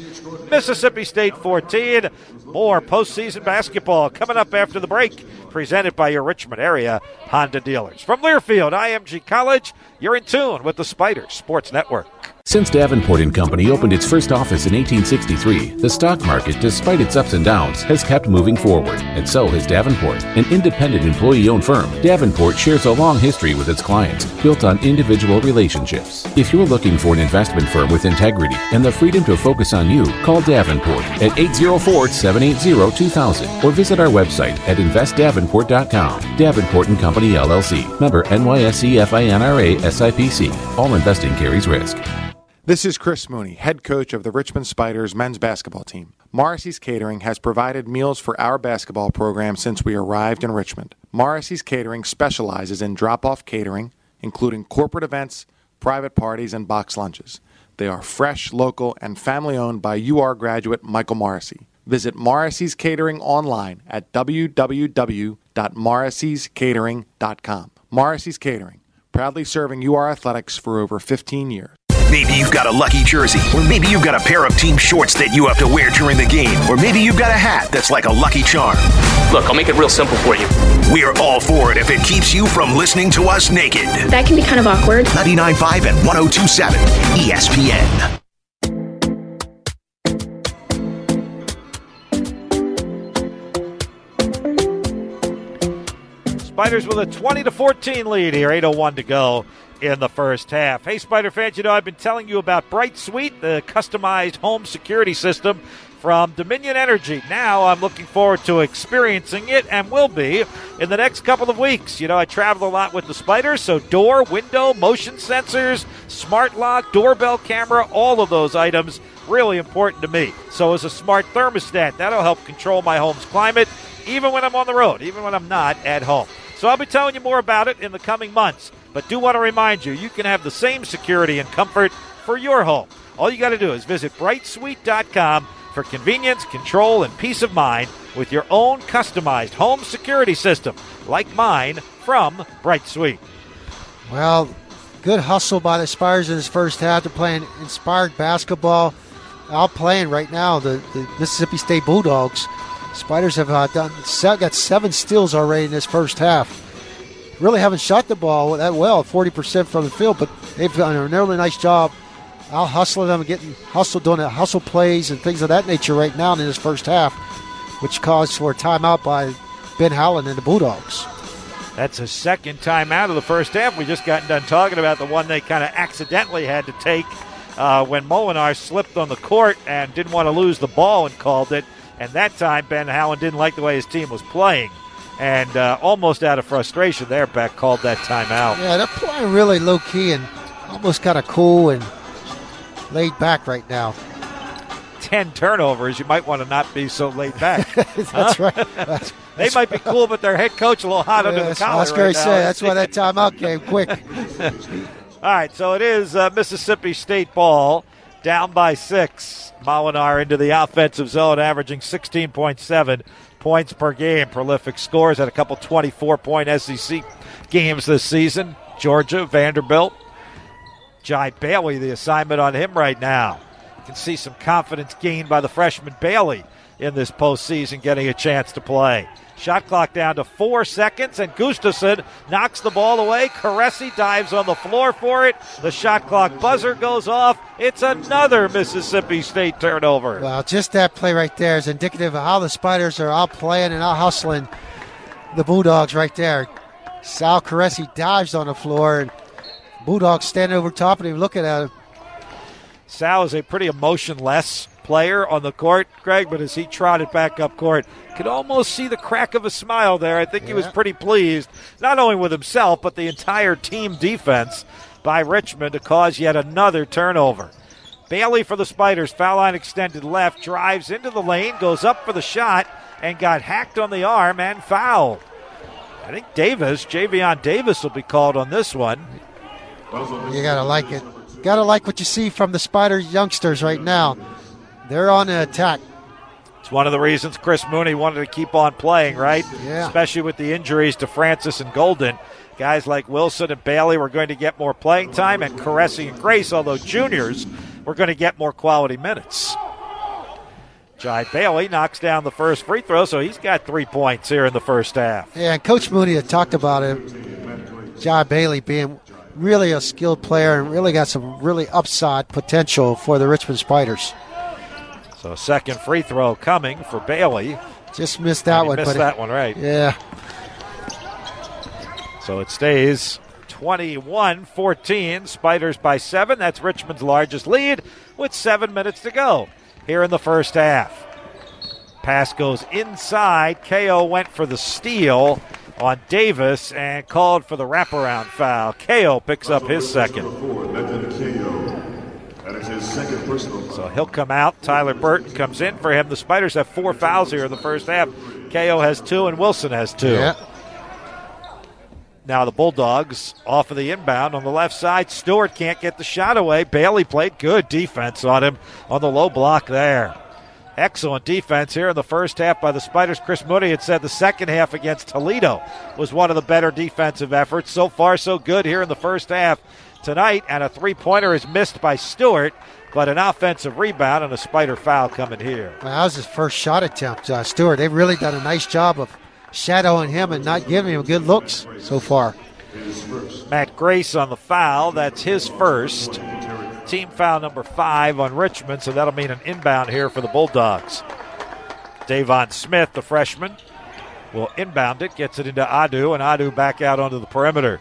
Mississippi State 14. More postseason basketball coming up after the break, presented by your Richmond area Honda dealers. From Learfield, IMG College, you're in tune with the Spiders Sports Network. Since Davenport and Company opened its first office in 1863, the stock market, despite its ups and downs, has kept moving forward, and so has Davenport, an independent employee-owned firm. Davenport shares a long history with its clients, built on individual relationships. If you're looking for an investment firm with integrity and the freedom to focus on you, call Davenport at 804-780-2000 or visit our website at investdavenport.com. Davenport and Company LLC, member NYSE FINRA SIPC. All investing carries risk. This is Chris Mooney, head coach of the Richmond Spiders men's basketball team. Morrissey's Catering has provided meals for our basketball program since we arrived in Richmond. Morrissey's Catering specializes in drop off catering, including corporate events, private parties, and box lunches. They are fresh, local, and family owned by UR graduate Michael Morrissey. Visit Morrissey's Catering online at www.morrisseyscatering.com. Morrissey's Catering, proudly serving UR athletics for over 15 years. Maybe you've got a lucky jersey, or maybe you've got a pair of team shorts that you have to wear during the game, or maybe you've got a hat that's like a lucky charm. Look, I'll make it real simple for you. We're all for it if it keeps you from listening to us naked. That can be kind of awkward. 99.5 and 1027 ESPN. Spiders with a 20 to 14 lead here, 8:01 to go in the first half. Hey, Spider fans, you know I've been telling you about Bright Suite, the customized home security system from Dominion Energy. Now I'm looking forward to experiencing it and will be in the next couple of weeks. You know, I travel a lot with the Spiders, so door, window, motion sensors, smart lock, doorbell camera, all of those items really important to me. So is a smart thermostat. That'll help control my home's climate even when I'm on the road, even when I'm not at home. So I'll be telling you more about it in the coming months. But do want to remind you, you can have the same security and comfort for your home. All you got to do is visit brightsuite.com for convenience, control, and peace of mind with your own customized home security system, like mine from BrightSuite. Well, good hustle by the Spiders in this first half. They're playing inspired basketball. Out playing right now the, the Mississippi State Bulldogs. Spiders have uh, done got seven steals already in this first half. Really haven't shot the ball that well, 40% from the field, but they've done a really nice job out hustling them, getting hustle, doing hustle plays and things of that nature right now in this first half, which caused for a timeout by Ben Howland and the Bulldogs. That's a second time out of the first half. We just got done talking about the one they kind of accidentally had to take uh, when Molinar slipped on the court and didn't want to lose the ball and called it. And that time, Ben Howland didn't like the way his team was playing. And uh, almost out of frustration there, Beck called that timeout. Yeah, they're playing really low key and almost kind of cool and laid back right now. 10 turnovers, you might want to not be so laid back. That's right. That's, they might be cool, but their head coach a little hot under the collar. Oscar right said now. that's why that timeout came quick. All right, so it is uh, Mississippi State ball, down by six. Molinar into the offensive zone, averaging 16.7 points per game. Prolific scores at a couple 24 point SEC games this season. Georgia, Vanderbilt. Dji Bailey, the assignment on him right now. You can see some confidence gained by the freshman Bailey in this postseason, getting a chance to play. Shot clock down to four seconds, and Gustavson knocks the ball away. Koureissi dives on the floor for it. The shot clock buzzer goes off. It's another Mississippi State turnover. Well, just that play right there is indicative of how the Spiders are out playing and out hustling the Bulldogs right there. Sal Koureissi dives on the floor, and Bulldogs standing over top of him looking at him. Sal is a pretty emotionless player on the court, Greg, but as he trotted back up court, could almost see the crack of a smile there. I think he was pretty pleased, not only with himself, but the entire team defense by Richmond to cause yet another turnover. Bailey for the Spiders, foul line extended left, drives into the lane, goes up for the shot, and got hacked on the arm and fouled. I think Davis, Javian Davis, will be called on this one. You gotta like it. Gotta like what you see from the Spiders youngsters right now. They're on the attack. It's one of the reasons Chris Mooney wanted to keep on playing, right? Yeah. Especially with the injuries to Francis and Golden. Guys like Wilson and Bailey were going to get more playing time, and Koureissi and Grace, although juniors, were going to get more quality minutes. Dji Bailey knocks down the first free throw, so he's got three points here in the first half. Yeah, and Coach Mooney had talked about it. John Bailey being really a skilled player and really got some really upside potential for the Richmond Spiders. So second free throw coming for Bailey. Just missed that one. missed but that one, right. Yeah. So it stays 21 14. Spiders by seven. That's Richmond's largest lead with seven minutes to go here in the first half. Pass goes inside. Cayo went for the steal on Davis and called for the wraparound foul. Cayo picks up his second. That is his second personal So he'll come out. Tyler Burton comes in for him. The Spiders have four fouls here in the first half. Cayo has two and Wilson has two. Yeah. Now the Bulldogs off of the inbound on the left side. Stewart can't get the shot away. Bailey played good defense on him on the low block there. Excellent defense here in the first half by the Spiders. Chris Mooney had said the second half against Toledo was one of the better defensive efforts. So far, so good here in the first half tonight. And a three pointer is missed by Stewart, but an offensive rebound and a Spider foul coming here. Well, that was his first shot attempt, uh, Stewart. They've really done a nice job of shadowing him and not giving him good looks so far. Matt Grace on the foul. That's his first. Team foul number five on Richmond, so that'll mean an inbound here for the Bulldogs. Deivon Smith, the freshman, will inbound it, gets it into Ado, and Ado back out onto the perimeter.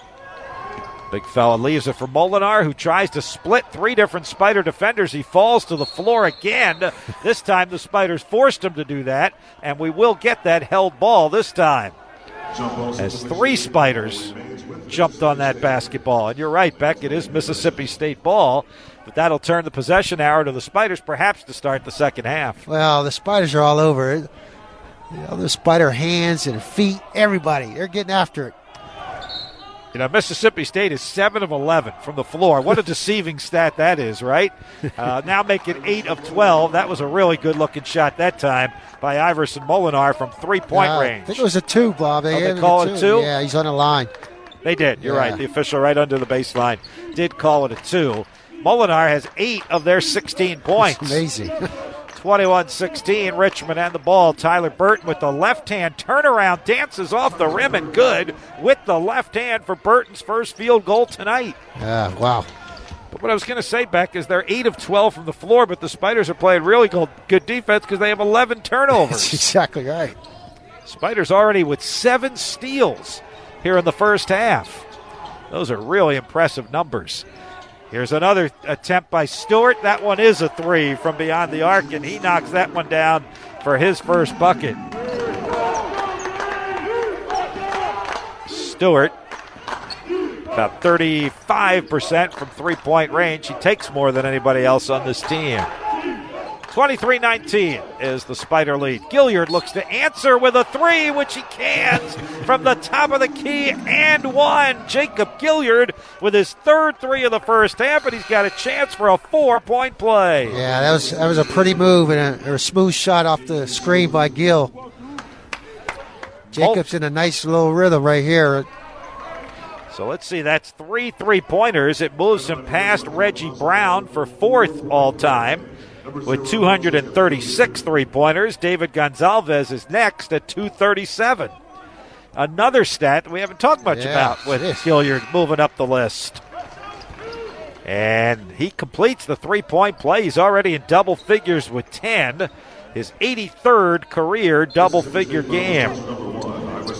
Big fella leaves it for Molinar, who tries to split three different Spider defenders. He falls to the floor again. this time the Spiders forced him to do that, and we will get that held ball this time. As three Spiders jumped on that basketball. And you're right, Beck, it is Mississippi State ball, but that'll turn the possession arrow to the Spiders perhaps to start the second half. Well, the spiders are all over it. The other spider hands and feet, everybody, they're getting after it. You know, Mississippi State is 7 of 11 from the floor. What a deceiving stat that is, right? Uh, now make it 8 of 12. That was a really good looking shot that time by Iverson Molinar from three point Uh, range. I think it was a two, Bob. Oh, they gave him call a it two? Yeah, he's on the line. They did. You're Yeah. right. The official right under the baseline did call it a two. Molinar has eight of their 16 points. amazing. 21 16, Richmond and the ball. Tyler Burton with the left hand turnaround dances off the rim and good with the left hand for Burton's first field goal tonight. Yeah, wow. But what I was going to say, Beck, is they're 8 of 12 from the floor, but the Spiders are playing really good, good defense because they have 11 turnovers. That's turnovers. exactly right. Spiders already with seven steals here in the first half. Those are really impressive numbers. Here's another attempt by Stewart. That one is a three from beyond the arc, and he knocks that one down for his first bucket. Stewart, about 35% from three point range. He takes more than anybody else on this team. 23 19 is the Spider lead. Gilyard looks to answer with a three, which he can't from the top of the key and one. Jacob Gilyard with his third three of the first half, and he's got a chance for a four point play. Yeah, that was that was a pretty move and a, a smooth shot off the screen by Gill. Jacobs in a nice little rhythm right here. So let's see, that's three three pointers. It moves him past Reggie Brown for fourth all time with 236 three pointers. David Gonzalez is next at 237. Another stat we haven't talked much Yeah, about with it is. Gilyard moving up the list. And he completes the three point play. He's already in double figures with 10, his 83rd career double figure game.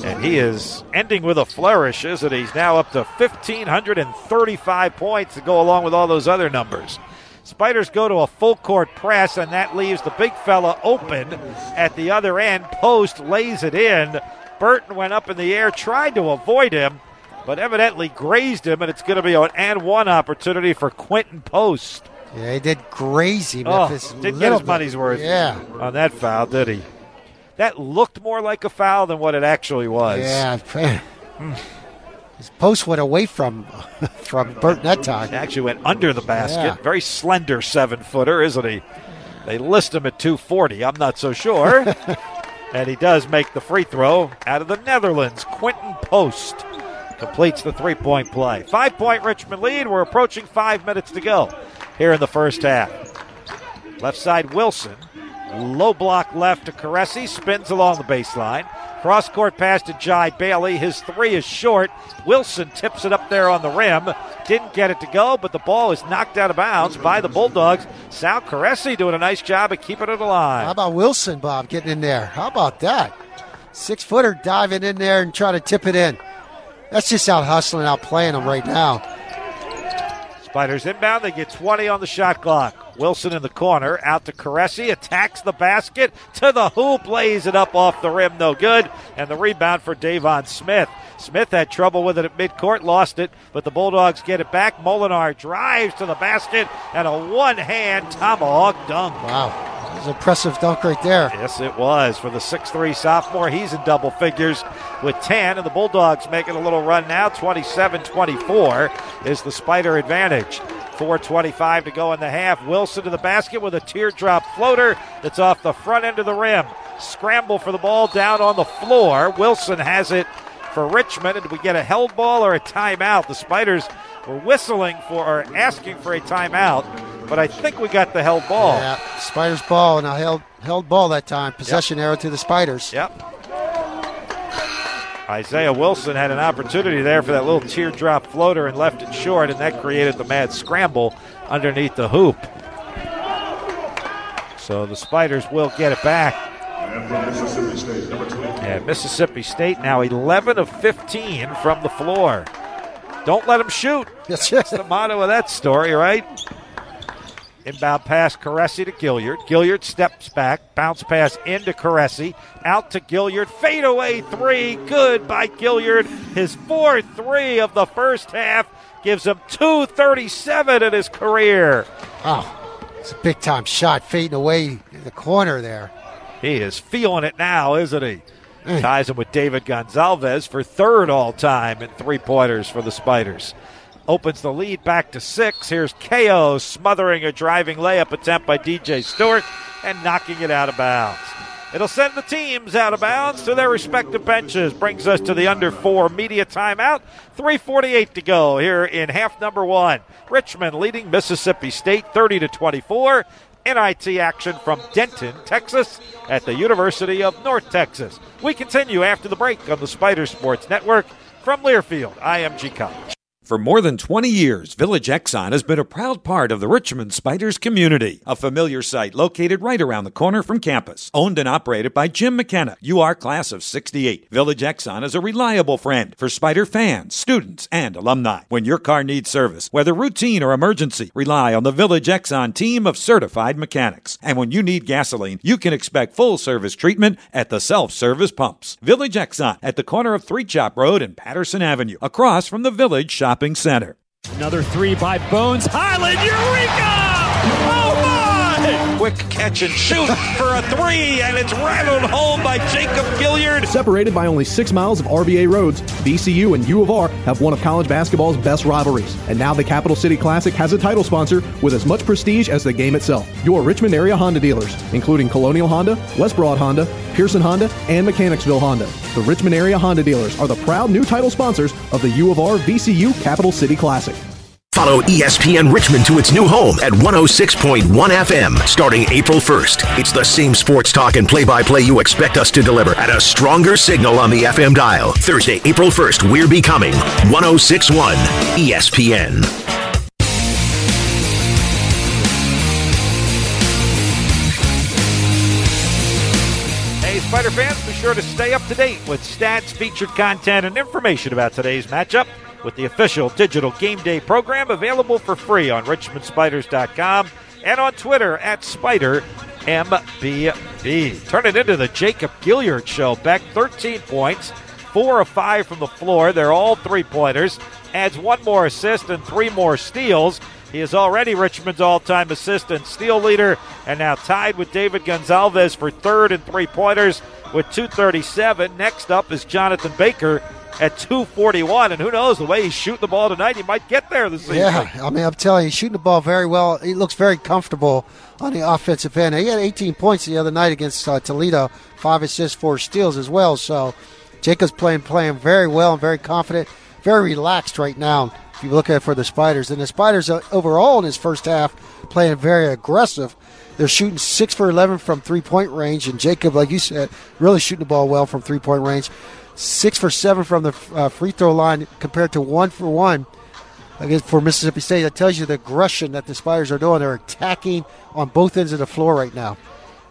And he is ending with a flourish, isn't he? He's now up to 1,535 points to go along with all those other numbers. Spiders go to a full court press, and that leaves the big fella open at the other end. Post lays it in. Burton went up in the air, tried to avoid him, but evidently grazed him, and it's going to be an and one opportunity for Quinten Post. Yeah, he did crazy Oh, didn't get his money's worth Yeah. on that foul, did he? That looked more like a foul than what it actually was. Yeah. His post went away from from that. He actually went under the basket. Yeah. Very slender seven footer, isn't he? They list him at 240. I'm not so sure. and he does make the free throw out of the Netherlands. Quinten Post completes the three point play. Five point Richmond lead. We're approaching five minutes to go here in the first half. Left side Wilson. Low block left to Koureissi. Spins along the baseline. Cross court pass to Dji Bailey. His three is short. Wilson tips it up there on the rim. Didn't get it to go, but the ball is knocked out of bounds by the Bulldogs. Sal Koureissi doing a nice job of keeping it alive. How about Wilson, Bob, getting in there? How about that? Six footer diving in there and trying to tip it in. That's just out hustling, out playing them right now. Spiders inbound. They get 20 on the shot clock. Wilson in the corner. Out to Koureissi. Attacks the basket. To the hoop. Lays it up off the rim. No good. And the rebound for Deivon Smith. Smith had trouble with it at midcourt. Lost it. But the Bulldogs get it back. Molinar drives to the basket. And a one hand tomahawk dunk. Wow. That was an impressive dunk right there. Yes, it was for the 6'3 sophomore. He's in double figures with 10, and the Bulldogs making a little run now. 27 24 is the Spider advantage. 4.25 to go in the half. Wilson to the basket with a teardrop floater that's off the front end of the rim. Scramble for the ball down on the floor. Wilson has it for Richmond, and we get a held ball or a timeout. The Spiders were whistling for or asking for a timeout, but I think we got the held ball. Yeah, Spiders ball and a held held ball that time. Possession arrow to the Spiders. Yep. Isaiah Wilson had an opportunity there for that little teardrop floater and left it short, and that created the mad scramble underneath the hoop. So the Spiders will get it back. And Mississippi State, number 20. And Mississippi State now 11 of 15 from the floor. Don't let them shoot. That's the motto of that story, right? Inbound pass, Koureissi to Gilyard. Gilyard steps back, bounce pass into Koureissi, out to Gilyard, fadeaway three, good by Gilyard. His fourth three of the first half gives him 237 in his career. Oh, it's a big time shot fading away in the corner there. He is feeling it now, isn't he? Eh. Ties him with David Gonzalez for third all time in three pointers for the Spiders. Opens the lead back to six. Here's Cayo smothering a driving layup attempt by DJ Stewart and knocking it out of bounds. It'll send the teams out of bounds to their respective benches. Brings us to the under four media timeout. 348 to go here in half number one. Richmond leading Mississippi State 30 to 24. NIT action from Denton, Texas, at the University of North Texas. We continue after the break on the Spider Sports Network from Learfield, IMG College. For more than 20 years, Village Exxon has been a proud part of the Richmond Spiders community. A familiar site located right around the corner from campus. Owned and operated by Jim McKenna, UR class of 68. Village Exxon is a reliable friend for Spider fans, students, and alumni. When your car needs service, whether routine or emergency, rely on the Village Exxon team of certified mechanics. And when you need gasoline, you can expect full service treatment at the self service pumps. Village Exxon at the corner of Three Chopt Road and Patterson Avenue, across from the Village Shopping Center. Another three by Bones Hyland. Eureka! Oh! Quick catch and shoot for a three, and it's rattled home by Jacob Gilyard. Separated by only six miles of RBA roads, VCU and U of R have one of college basketball's best rivalries. And now the Capital City Classic has a title sponsor with as much prestige as the game itself. Your Richmond area Honda dealers, including Colonial Honda, West Broad Honda, Pearson Honda, and Mechanicsville Honda. The Richmond area Honda dealers are the proud new title sponsors of the U of R VCU Capital City Classic. Follow ESPN Richmond to its new home at 106.1 FM starting April 1st. It's the same sports talk and play by play you expect us to deliver at a stronger signal on the FM dial. Thursday, April 1st, we're becoming 1061 ESPN. Hey, Spider fans, be sure to stay up to date with stats, featured content, and information about today's matchup with the official digital game day program available for free on richmondspiders.com and on Twitter at SpiderMBB. Turn it into the Jacob Gilyard show. Beck, 13 points, four of five from the floor. They're all three pointers. Adds one more assist and three more steals. He is already Richmond's all time assist and steal leader, and now tied with David Gonzalez for third and three pointers with 237. Next up is Jonathan Baker at 241. And who knows, the way he's shooting the ball tonight, he might get there this season. Yeah, I mean, I'm telling you, he's shooting the ball very well. He looks very comfortable on the offensive end. He had 18 points the other night against uh, Toledo, five assists, four steals as well. So Jacob's playing playing very well and very confident, very relaxed right now. If you look at it for the Spiders, and the Spiders uh, overall in his first half playing very aggressive. They're shooting six for 11 from three point range, and Jacob, like you said, really shooting the ball well from three point range six for seven from the uh, free throw line compared to one for one against for Mississippi State. That tells you the aggression that the Spiders are doing. They're attacking on both ends of the floor right now.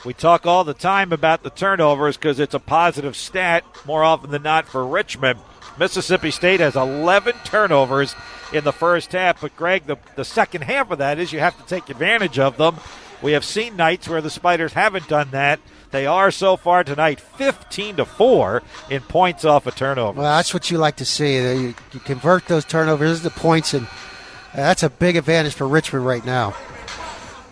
We talk all the time about the turnovers because it's a positive stat more often than not for Richmond. Mississippi State has 11 turnovers in the first half, but Greg, the, the second half of that is you have to take advantage of them. We have seen nights where the Spiders haven't done that. They are so far tonight 15 to 4 in points off a turnover. Well, that's what you like to see. You, you convert those turnovers into points, and uh, that's a big advantage for Richmond right now.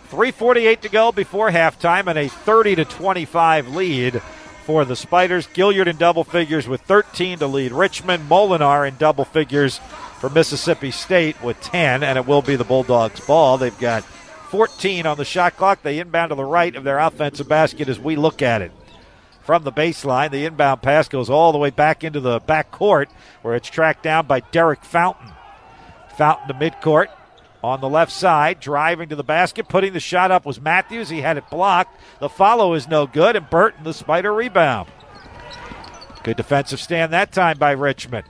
348 to go before halftime and a 30 to 25 lead for the Spiders. Gilyard in double figures with 13 to lead Richmond. Molinar in double figures for Mississippi State with 10, and it will be the Bulldogs' ball. They've got 14 on the shot clock. They inbound to the right of their offensive basket as we look at it. From the baseline, the inbound pass goes all the way back into the back court where it's tracked down by Derek Fountain. Fountain to midcourt on the left side, driving to the basket, putting the shot up was Matthews. He had it blocked. The follow is no good, and Burton, the spider rebound. Good defensive stand that time by Richmond.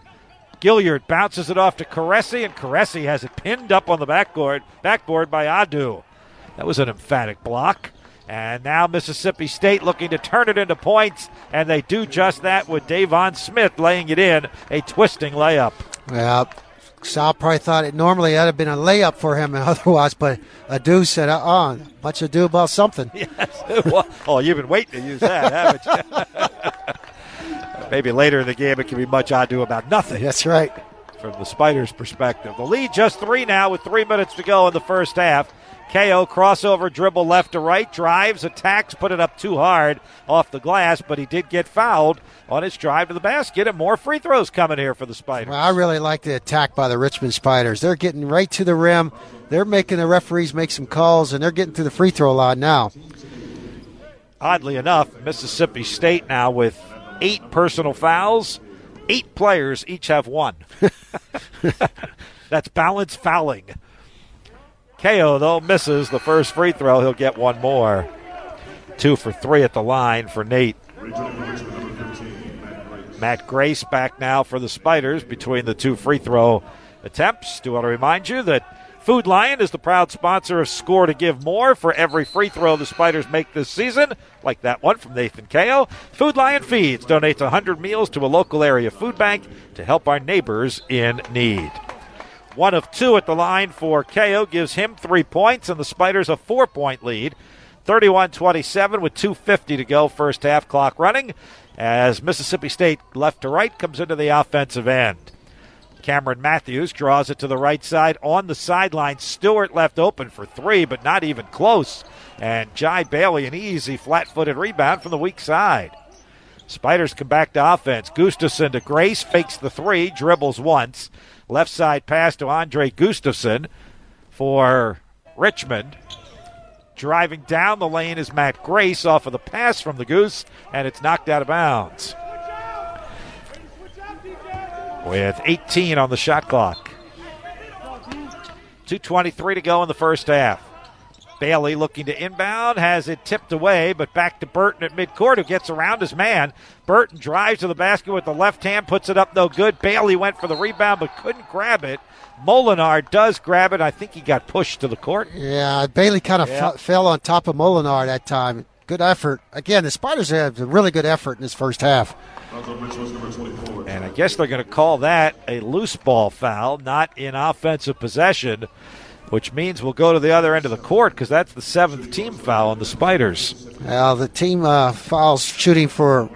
Gilyard bounces it off to Koureissi, and Koureissi has it pinned up on the backboard, backboard by Ado. That was an emphatic block. And now Mississippi State looking to turn it into points, and they do just that with Deivon Smith laying it in, a twisting layup. Yeah, Sal probably thought it normally that'd have been a layup for him otherwise, but Ado said, uh uh much ado about something. Yes. well, oh, you've been waiting to use that, haven't you? Maybe later in the game it can be much ado about nothing. That's right. From the Spiders' perspective. The lead just three now with three minutes to go in the first half. Cayo crossover dribble left to right, drives, attacks, put it up too hard off the glass, but he did get fouled on his drive to the basket, and more free throws coming here for the Spiders. Well, I really like the attack by the Richmond Spiders. They're getting right to the rim. They're making the referees make some calls, and they're getting to the free throw line now. Oddly enough, Mississippi State now with eight personal fouls. Eight players each have one. That's balanced fouling. Cayo, though, misses the first free throw. He'll get one more. Two for three at the line for Nate. Matt Grace back now for the Spiders between the two free throw attempts. Do want to remind you that Food Lion is the proud sponsor of Score to Give More for every free throw the Spiders make this season, like that one from Nathan Cayo. Food Lion Feeds donates 100 meals to a local area food bank to help our neighbors in need. One of two at the line for Cayo gives him three points, and the Spiders a four point lead. 31 27 with 2.50 to go, first half clock running as Mississippi State left to right comes into the offensive end. Cameron Matthews draws it to the right side on the sideline. Stewart left open for three, but not even close. And Dji Bailey, an easy flat footed rebound from the weak side. Spiders come back to offense. Gustavson to Grace, fakes the three, dribbles once. Left side pass to Andre Gustavson for Richmond. Driving down the lane is Matt Grace off of the pass from the Goose, and it's knocked out of bounds. With 18 on the shot clock. 2.23 to go in the first half. Bailey looking to inbound, has it tipped away, but back to Burton at midcourt, who gets around his man. Burton drives to the basket with the left hand, puts it up no good. Bailey went for the rebound, but couldn't grab it. Molinar does grab it. I think he got pushed to the court. Yeah, Bailey kind of Yeah. f- fell on top of Molinar that time. Good effort. Again, the Spiders have a really good effort in this first half. And I guess they're going to call that a loose ball foul, not in offensive possession, which means we'll go to the other end of the court because that's the seventh team foul on the Spiders. Well, the team uh, fouls shooting for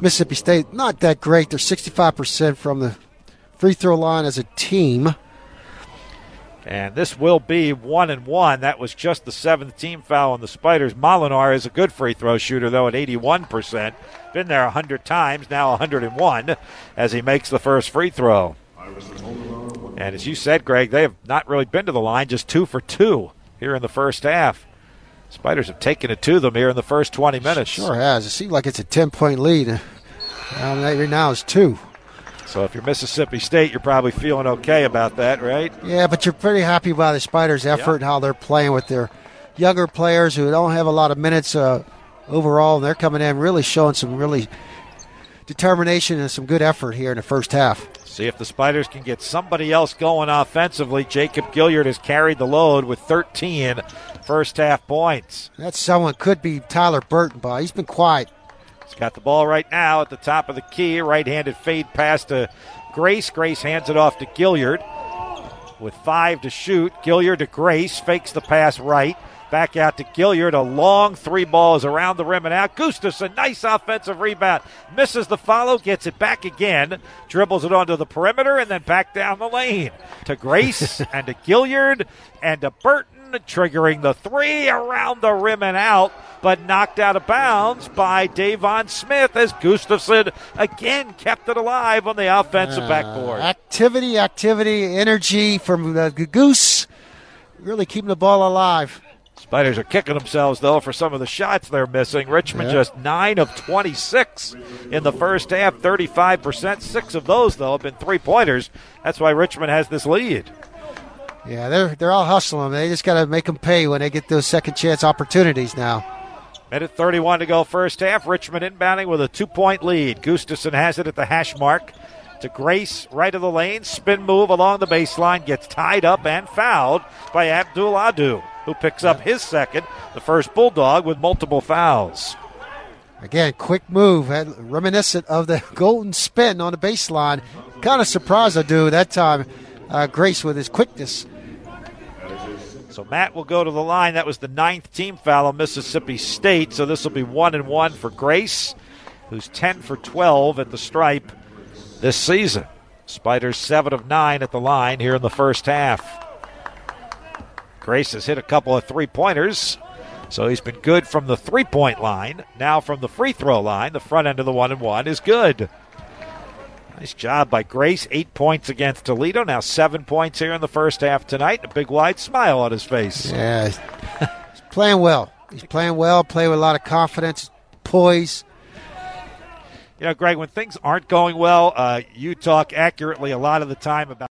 Mississippi State not that great. They're 65% from the free throw line as a team. And this will be one and one. That was just the seventh team foul on the Spiders. Molinar is a good free throw shooter, though, at 81%. Been there 100 times, now 101 as he makes the first free throw. And as you said, Greg, they have not really been to the line, just two for two here in the first half. Spiders have taken it to them here in the first 20 minutes. Sure has. It seems like it's a 10 point lead. Um, right now it's two. So if you're Mississippi State, you're probably feeling okay about that, right? Yeah, but you're pretty happy about the Spiders' effort and how they're playing with their younger players who don't have a lot of minutes uh, overall. And they're coming in really showing some really determination and some good effort here in the first half. See if the Spiders can get somebody else going offensively. Jacob Gilyard has carried the load with 13 first half points. That someone could be Tyler Burton, but he's been quiet. He's got the ball right now at the top of the key. Right handed fade pass to Grace. Grace hands it off to Gilyard. With five to shoot, Gilyard to Grace. Fakes the pass right. Back out to Gilyard. A long three balls around the rim and out. Gustavson, nice offensive rebound. Misses the follow, gets it back again. Dribbles it onto the perimeter and then back down the lane to Grace and to Gilyard and to Burton. Triggering the three around the rim and out, but knocked out of bounds by Davon Smith as Gustavson again kept it alive on the offensive Uh, backboard. Activity, activity, energy from the Goose. Really keeping the ball alive. Spiders are kicking themselves, though, for some of the shots they're missing. Richmond Yeah. just 9 of 26 in the first half, 35%. Six of those, though, have been three pointers. That's why Richmond has this lead. Yeah, they're they're all hustling. They just got to make them pay when they get those second chance opportunities now. Minute 31 to go, first half. Richmond inbounding with a two point lead. Gustavson has it at the hash mark to Grace, right of the lane. Spin move along the baseline, gets tied up and fouled by Abdul Ado, who picks up his second, the first Bulldog with multiple fouls. Again, quick move, reminiscent of the golden spin on the baseline. Kind of surprised Ado that time. Uh, Grace with his quickness. So Matt will go to the line. That was the ninth team foul on Mississippi State. So this will be one and one for Grace, who's 10 for 12 at the stripe this season. Spiders seven of nine at the line here in the first half. Grace has hit a couple of three pointers. So he's been good from the three point line. Now from the free throw line, the front end of the one and one is good. Nice job by Grace. Eight points against Toledo. Now seven points here in the first half tonight. A big wide smile on his face. Yeah, he's playing well. He's playing well, playing with a lot of confidence, poise. You know, Greg, when things aren't going well, uh, you talk accurately a lot of the time about.